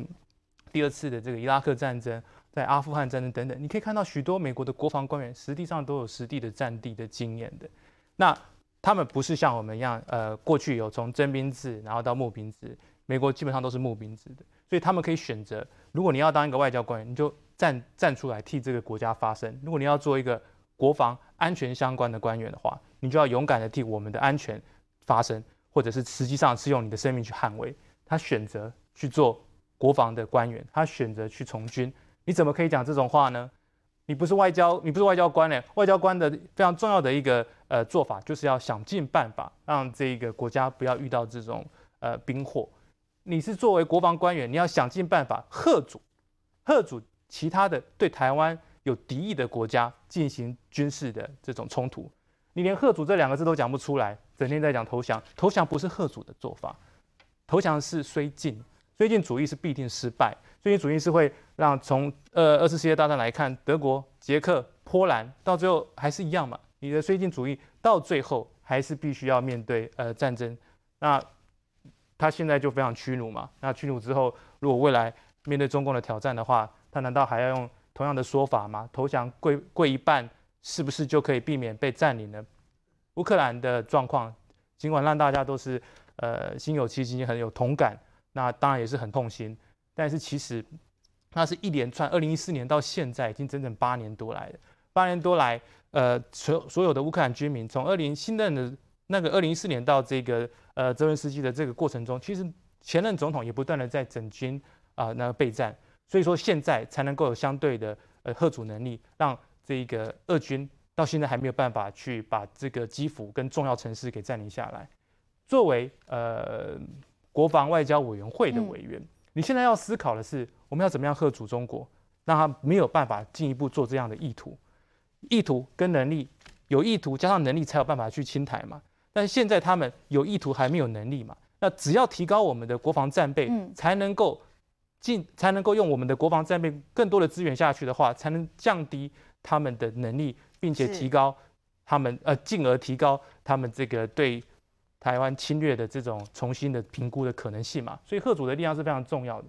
第二次的这个伊拉克战争，在阿富汗战争等等，你可以看到许多美国的国防官员实际上都有实地的战地的经验的。那他们不是像我们一样，呃，过去有从征兵制然后到募兵制，美国基本上都是募兵制的，所以他们可以选择，如果你要当一个外交官员，你就站站出来替这个国家发声；如果你要做一个国防安全相关的官员的话，你就要勇敢的替我们的安全发声，或者是实际上是用你的生命去捍卫。他选择去做国防的官员，他选择去从军，你怎么可以讲这种话呢？你不是外交，你不是外交官嘞？外交官的非常重要的一个呃做法，就是要想尽办法让这个国家不要遇到这种呃兵祸。你是作为国防官员，你要想尽办法吓阻、吓阻其他的对台湾有敌意的国家进行军事的这种冲突。你连吓阻这两个字都讲不出来，整天在讲投降，投降不是吓阻的做法，投降是绥靖，绥靖主义是必定失败，绥靖主义是会让从呃二次世界大战来看，德国、捷克、波兰到最后还是一样嘛，你的绥靖主义到最后还是必须要面对呃战争，那他现在就非常屈辱嘛，那屈辱之后，如果未来面对中共的挑战的话，他难道还要用同样的说法吗？投降跪跪一半？是不是就可以避免被占领呢？乌克兰的状况，尽管让大家都是呃心有戚戚，很有同感，那当然也是很痛心。但是其实那是一连串，二零一四年到现在已经整整八年多来了。八年多来，呃，所所有的乌克兰居民，从二零新任的那个二零一四年到这个呃泽伦斯基的这个过程中，其实前任总统也不断的在整军啊、呃，那个备战，所以说现在才能够有相对的呃贺阻能力，让。这个俄军到现在还没有办法去把这个基辅跟重要城市给占领下来。作为呃国防外交委员会的委员，嗯、你现在要思考的是，我们要怎么样吓阻中国，让他没有办法进一步做这样的意图。意图跟能力，有意图加上能力才有办法去清台嘛。但是现在他们有意图还没有能力嘛？那只要提高我们的国防战备，才能够进，才能够用我们的国防战备更多的资源下去的话，才能降低。他们的能力，并且提高他们呃，进而提高他们这个对台湾侵略的这种重新的评估的可能性嘛。所以贺主的力量是非常重要的。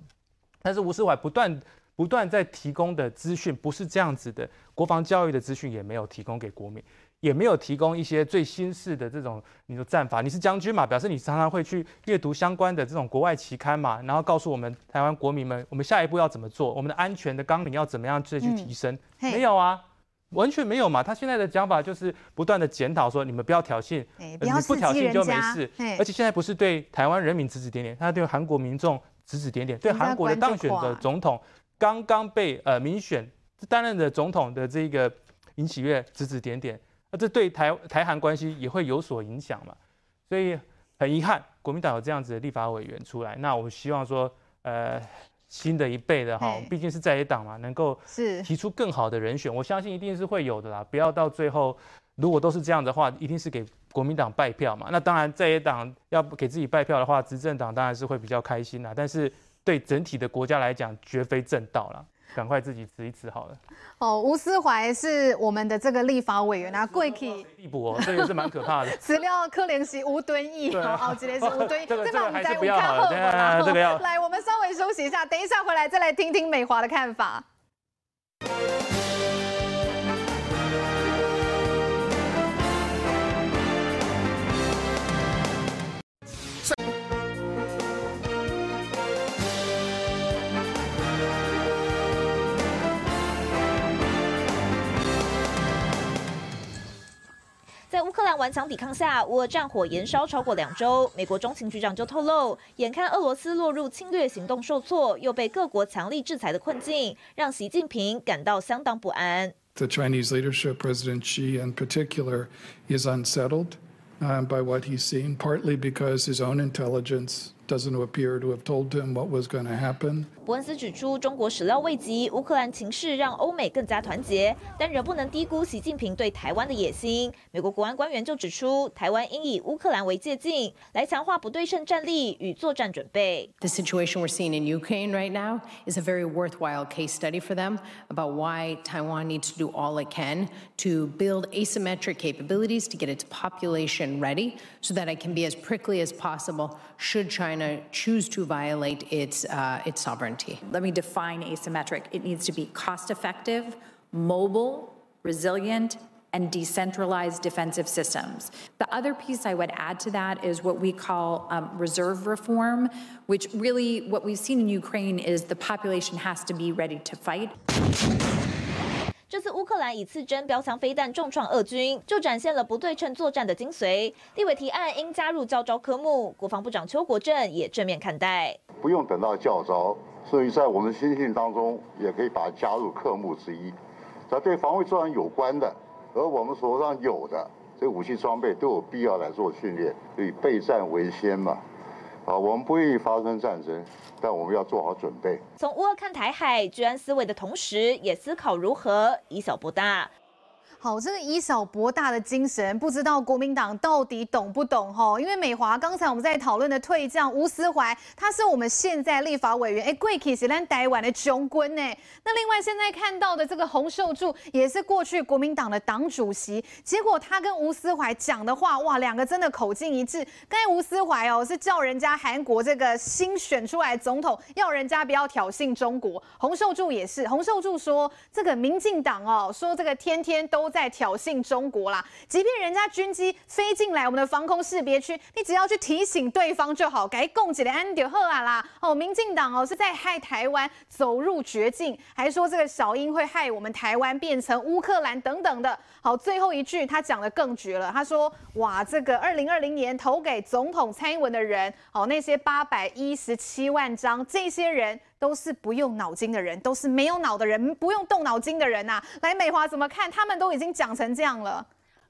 但是吴思怀不断不断在提供的资讯不是这样子的，国防教育的资讯也没有提供给国民，也没有提供一些最新式的这种你说战法。你是将军嘛，表示你常常会去阅读相关的这种国外期刊嘛，然后告诉我们台湾国民们，我们下一步要怎么做，我们的安全的纲领要怎么样再去提升？嗯、没有啊。完全没有嘛？他现在的讲法就是不断的检讨，说你们不要挑衅，不挑衅就没事。而且现在不是对台湾人民指指点点，他对韩国民众指指点点。对韩国的当选的总统，刚刚被呃民选担任的总统的这个尹喜月指指点点，那这对台台韩关系也会有所影响嘛？所以很遗憾，国民党有这样子的立法委员出来，那我们希望说，呃。新的一辈的哈，毕竟是在野党嘛，能够是提出更好的人选，我相信一定是会有的啦。不要到最后，如果都是这样的话，一定是给国民党败票嘛。那当然，在野党要给自己败票的话，执政党当然是会比较开心啦。但是对整体的国家来讲，绝非正道啦。赶快自己吃一吃好了。哦，吴思怀是我们的这个立法委员啊，贵气地步哦，这个是蛮可怕的。[LAUGHS] 资料柯联席吴敦义，哦，今天是吴敦义，[LAUGHS] 这个这个还是不要好了。这个要来，我们稍微休息一下，等一下回来再来听听美华的看法。乌克兰顽强抵抗下，乌俄战火延烧超过两周。美国中情局长就透露，眼看俄罗斯落入侵略行动受挫，又被各国强力制裁的困境，让习近平感到相当不安。The Chinese leadership, President Xi in particular, is unsettled by what he's seen, partly because his own intelligence doesn't appear to have told him what was going to happen. 伯恩斯指出，中国始料未及，乌克兰情势让欧美更加团结，但仍不能低估习近平对台湾的野心。美国国安官员就指出，台湾应以乌克兰为借镜，来强化不对称战力与作战准备。The situation we're seeing in Ukraine right now is a very worthwhile case study for them about why Taiwan needs to do all it can to build asymmetric capabilities to get its population ready, so that it can be as prickly as possible should China choose to violate its uh, its sovereignty. Let me define asymmetric. It needs to be cost effective, mobile, resilient, and decentralized defensive systems. The other piece I would add to that is what we call um, reserve reform, which really what we've seen in Ukraine is the population has to be ready to fight. 这次乌克兰以刺针标枪飞弹重创俄军，就展现了不对称作战的精髓。立委提案应加入教招科目，国防部长邱国正也正面看待。不用等到教招。所以在我们新训当中，也可以把它加入科目之一。在对防卫作战有关的，而我们手上有的这武器装备都有必要来做训练，以备战为先嘛。啊，我们不愿意发生战争，但我们要做好准备。从乌俄看台海，居安思危的同时，也思考如何以小博大。好，这个以小博大的精神，不知道国民党到底懂不懂哈？因为美华刚才我们在讨论的退将吴思怀，他是我们现在立法委员，哎，贵气是咱台湾的将军呢。那另外现在看到的这个洪秀柱，也是过去国民党的党主席。结果他跟吴思怀讲的话，哇，两个真的口径一致。刚才吴思怀哦，是叫人家韩国这个新选出来总统，要人家不要挑衅中国。洪秀柱也是，洪秀柱说这个民进党哦，说这个天天都。在挑衅中国啦！即便人家军机飞进来我们的防空识别区，你只要去提醒对方就好。该共给的安迪赫啊啦！哦，民进党哦是在害台湾走入绝境，还说这个小英会害我们台湾变成乌克兰等等的。好，最后一句他讲的更绝了，他说：哇，这个二零二零年投给总统蔡英文的人，哦，那些八百一十七万张，这些人。都是不用脑筋的人，都是没有脑的人，不用动脑筋的人呐、啊。来，美华怎么看？他们都已经讲成这样了。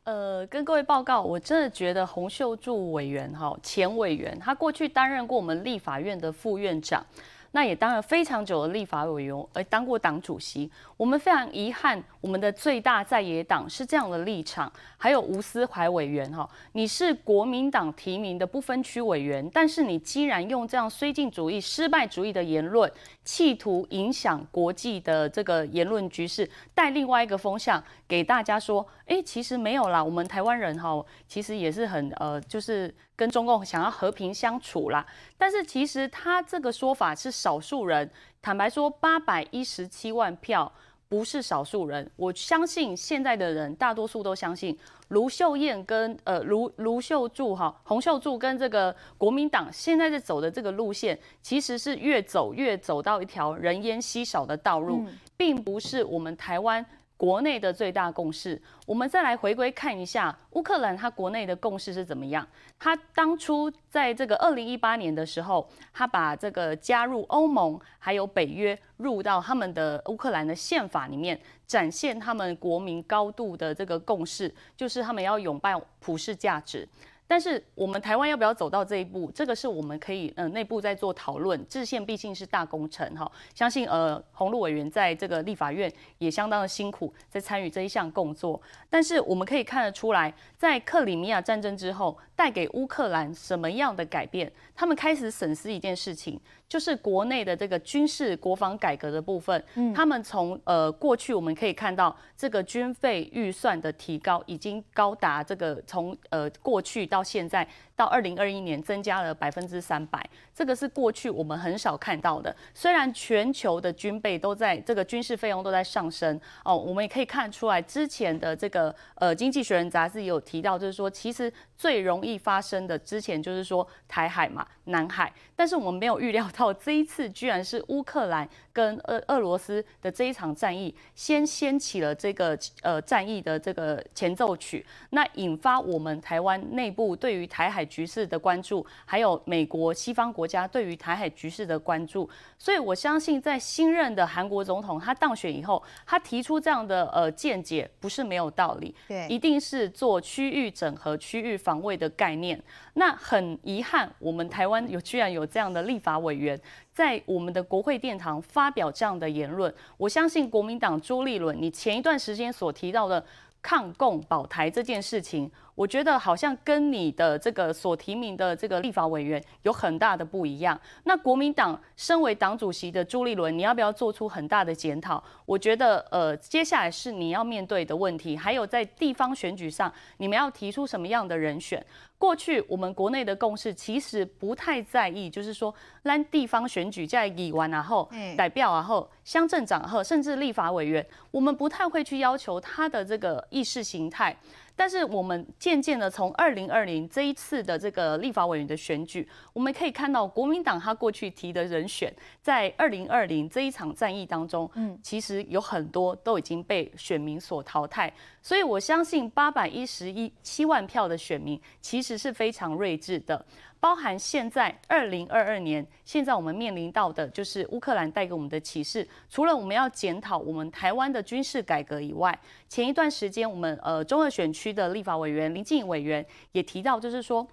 呃，跟各位报告，我真的觉得洪秀柱委员哈，前委员，他过去担任过我们立法院的副院长。那也当了非常久的立法委员，而当过党主席。我们非常遗憾，我们的最大在野党是这样的立场。还有吴思怀委员哈，你是国民党提名的不分区委员，但是你既然用这样绥靖主义、失败主义的言论，企图影响国际的这个言论局势，带另外一个风向给大家说，哎，其实没有啦，我们台湾人哈，其实也是很呃，就是。跟中共想要和平相处啦，但是其实他这个说法是少数人。坦白说，八百一十七万票不是少数人。我相信现在的人大多数都相信卢秀燕跟呃卢卢秀柱哈洪秀柱跟这个国民党现在在走的这个路线，其实是越走越走到一条人烟稀少的道路，并不是我们台湾。国内的最大共识，我们再来回归看一下乌克兰，它国内的共识是怎么样？它当初在这个二零一八年的时候，它把这个加入欧盟还有北约入到他们的乌克兰的宪法里面，展现他们国民高度的这个共识，就是他们要拥抱普世价值。但是我们台湾要不要走到这一步？这个是我们可以嗯内部在做讨论。制宪毕竟是大工程哈，相信呃洪路委员在这个立法院也相当的辛苦，在参与这一项工作。但是我们可以看得出来，在克里米亚战争之后，带给乌克兰什么样的改变？他们开始审视一件事情，就是国内的这个军事国防改革的部分。嗯，他们从呃过去我们可以看到，这个军费预算的提高已经高达这个从呃过去到现在。到二零二一年增加了百分之三百，这个是过去我们很少看到的。虽然全球的军备都在这个军事费用都在上升哦，我们也可以看出来，之前的这个呃《经济学人》杂志有提到，就是说其实最容易发生的之前就是说台海嘛、南海，但是我们没有预料到这一次居然是乌克兰跟俄俄罗斯的这一场战役先掀起了这个呃战役的这个前奏曲，那引发我们台湾内部对于台海。局势的关注，还有美国西方国家对于台海局势的关注，所以我相信，在新任的韩国总统他当选以后，他提出这样的呃见解，不是没有道理，对，一定是做区域整合、区域防卫的概念。那很遗憾，我们台湾有居然有这样的立法委员，在我们的国会殿堂发表这样的言论。我相信国民党朱立伦，你前一段时间所提到的抗共保台这件事情。我觉得好像跟你的这个所提名的这个立法委员有很大的不一样。那国民党身为党主席的朱立伦，你要不要做出很大的检讨？我觉得，呃，接下来是你要面对的问题。还有在地方选举上，你们要提出什么样的人选？过去我们国内的共识其实不太在意，就是说，让地方选举在议完然后代表然后乡镇长后，甚至立法委员，我们不太会去要求他的这个意识形态。但是我们渐渐的从二零二零这一次的这个立法委员的选举，我们可以看到国民党他过去提的人选，在二零二零这一场战役当中，嗯，其实有很多都已经被选民所淘汰。所以我相信八百一十一七万票的选民其实是非常睿智的。包含现在二零二二年，现在我们面临到的就是乌克兰带给我们的启示。除了我们要检讨我们台湾的军事改革以外，前一段时间我们呃中二选区的立法委员林静委员也提到，就是说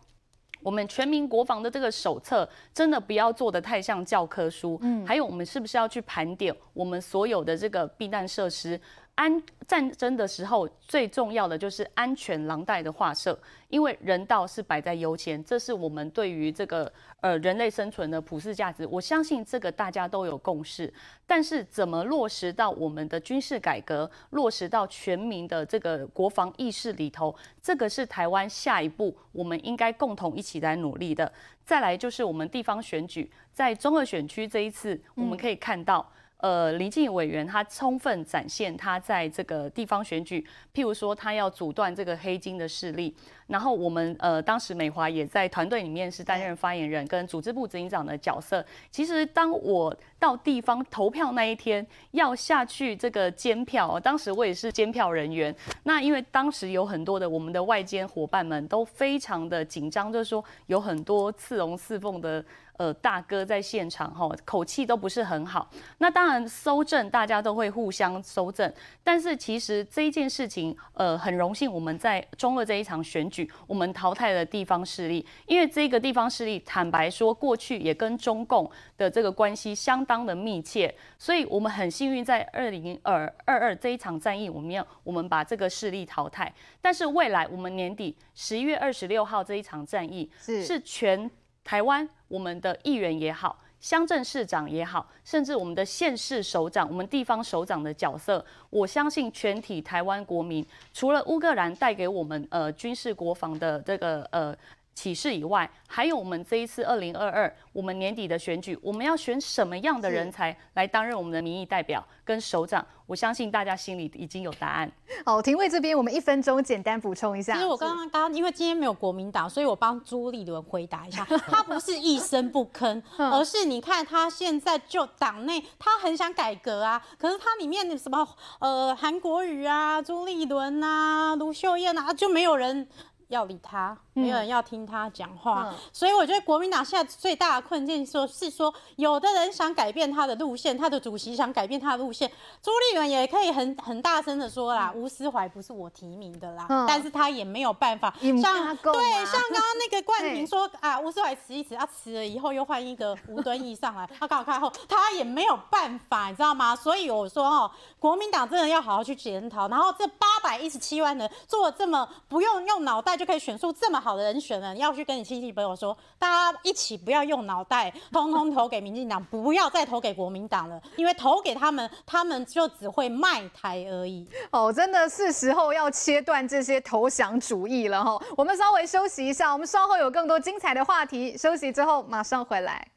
我们全民国防的这个手册真的不要做的太像教科书。嗯，还有我们是不是要去盘点我们所有的这个避难设施？安战争的时候，最重要的就是安全廊带的画设，因为人道是摆在优先，这是我们对于这个呃人类生存的普世价值。我相信这个大家都有共识，但是怎么落实到我们的军事改革，落实到全民的这个国防意识里头，这个是台湾下一步我们应该共同一起来努力的。再来就是我们地方选举，在中二选区这一次，我们可以看到。呃，林进委员他充分展现他在这个地方选举，譬如说他要阻断这个黑金的势力，然后我们呃当时美华也在团队里面是担任发言人跟组织部执行长的角色。其实当我到地方投票那一天要下去这个监票，当时我也是监票人员。那因为当时有很多的我们的外监伙伴们都非常的紧张，就是说有很多刺龙刺凤的。呃，大哥在现场哈，口气都不是很好。那当然，搜证大家都会互相搜证，但是其实这一件事情，呃，很荣幸我们在中二这一场选举，我们淘汰了地方势力，因为这个地方势力坦白说，过去也跟中共的这个关系相当的密切，所以我们很幸运在二零二二二这一场战役，我们要我们把这个势力淘汰。但是未来我们年底十一月二十六号这一场战役是是全。台湾，我们的议员也好，乡镇市长也好，甚至我们的县市首长、我们地方首长的角色，我相信全体台湾国民，除了乌克兰带给我们呃军事国防的这个呃启示以外，还有我们这一次二零二二我们年底的选举，我们要选什么样的人才来担任我们的民意代表跟首长？我相信大家心里已经有答案。好，廷尉这边我们一分钟简单补充一下。其实我刚刚刚因为今天没有国民党，所以我帮朱立伦回答一下，[LAUGHS] 他不是一声不吭，[LAUGHS] 而是你看他现在就党内他很想改革啊，可是他里面什么呃韩国瑜啊、朱立伦啊、卢秀燕啊，就没有人要理他。没有人要听他讲话，嗯，所以我觉得国民党现在最大的困境说是说，有的人想改变他的路线，他的主席想改变他的路线，朱立伦也可以很很大声的说啦，吴思怀不是我提名的啦，嗯，但是他也没有办法，像对像刚刚那个冠廷说 [LAUGHS] 啊，吴思怀辞一辞，他辞了以后又换一个吴敦义上来，他刚好开后他也没有办法，你知道吗？所以我说哦，国民党真的要好好去检讨，然后这八百一十七万人做这么不用用脑袋就可以选出这么好。好的人选呢，你要去跟你亲戚朋友说，大家一起不要用脑袋，通通投给民进党，不要再投给国民党了，因为投给他们，他们就只会卖台而已。哦，真的是时候要切断这些投降主义了哈。我们稍微休息一下，我们稍后有更多精彩的话题，休息之后马上回来。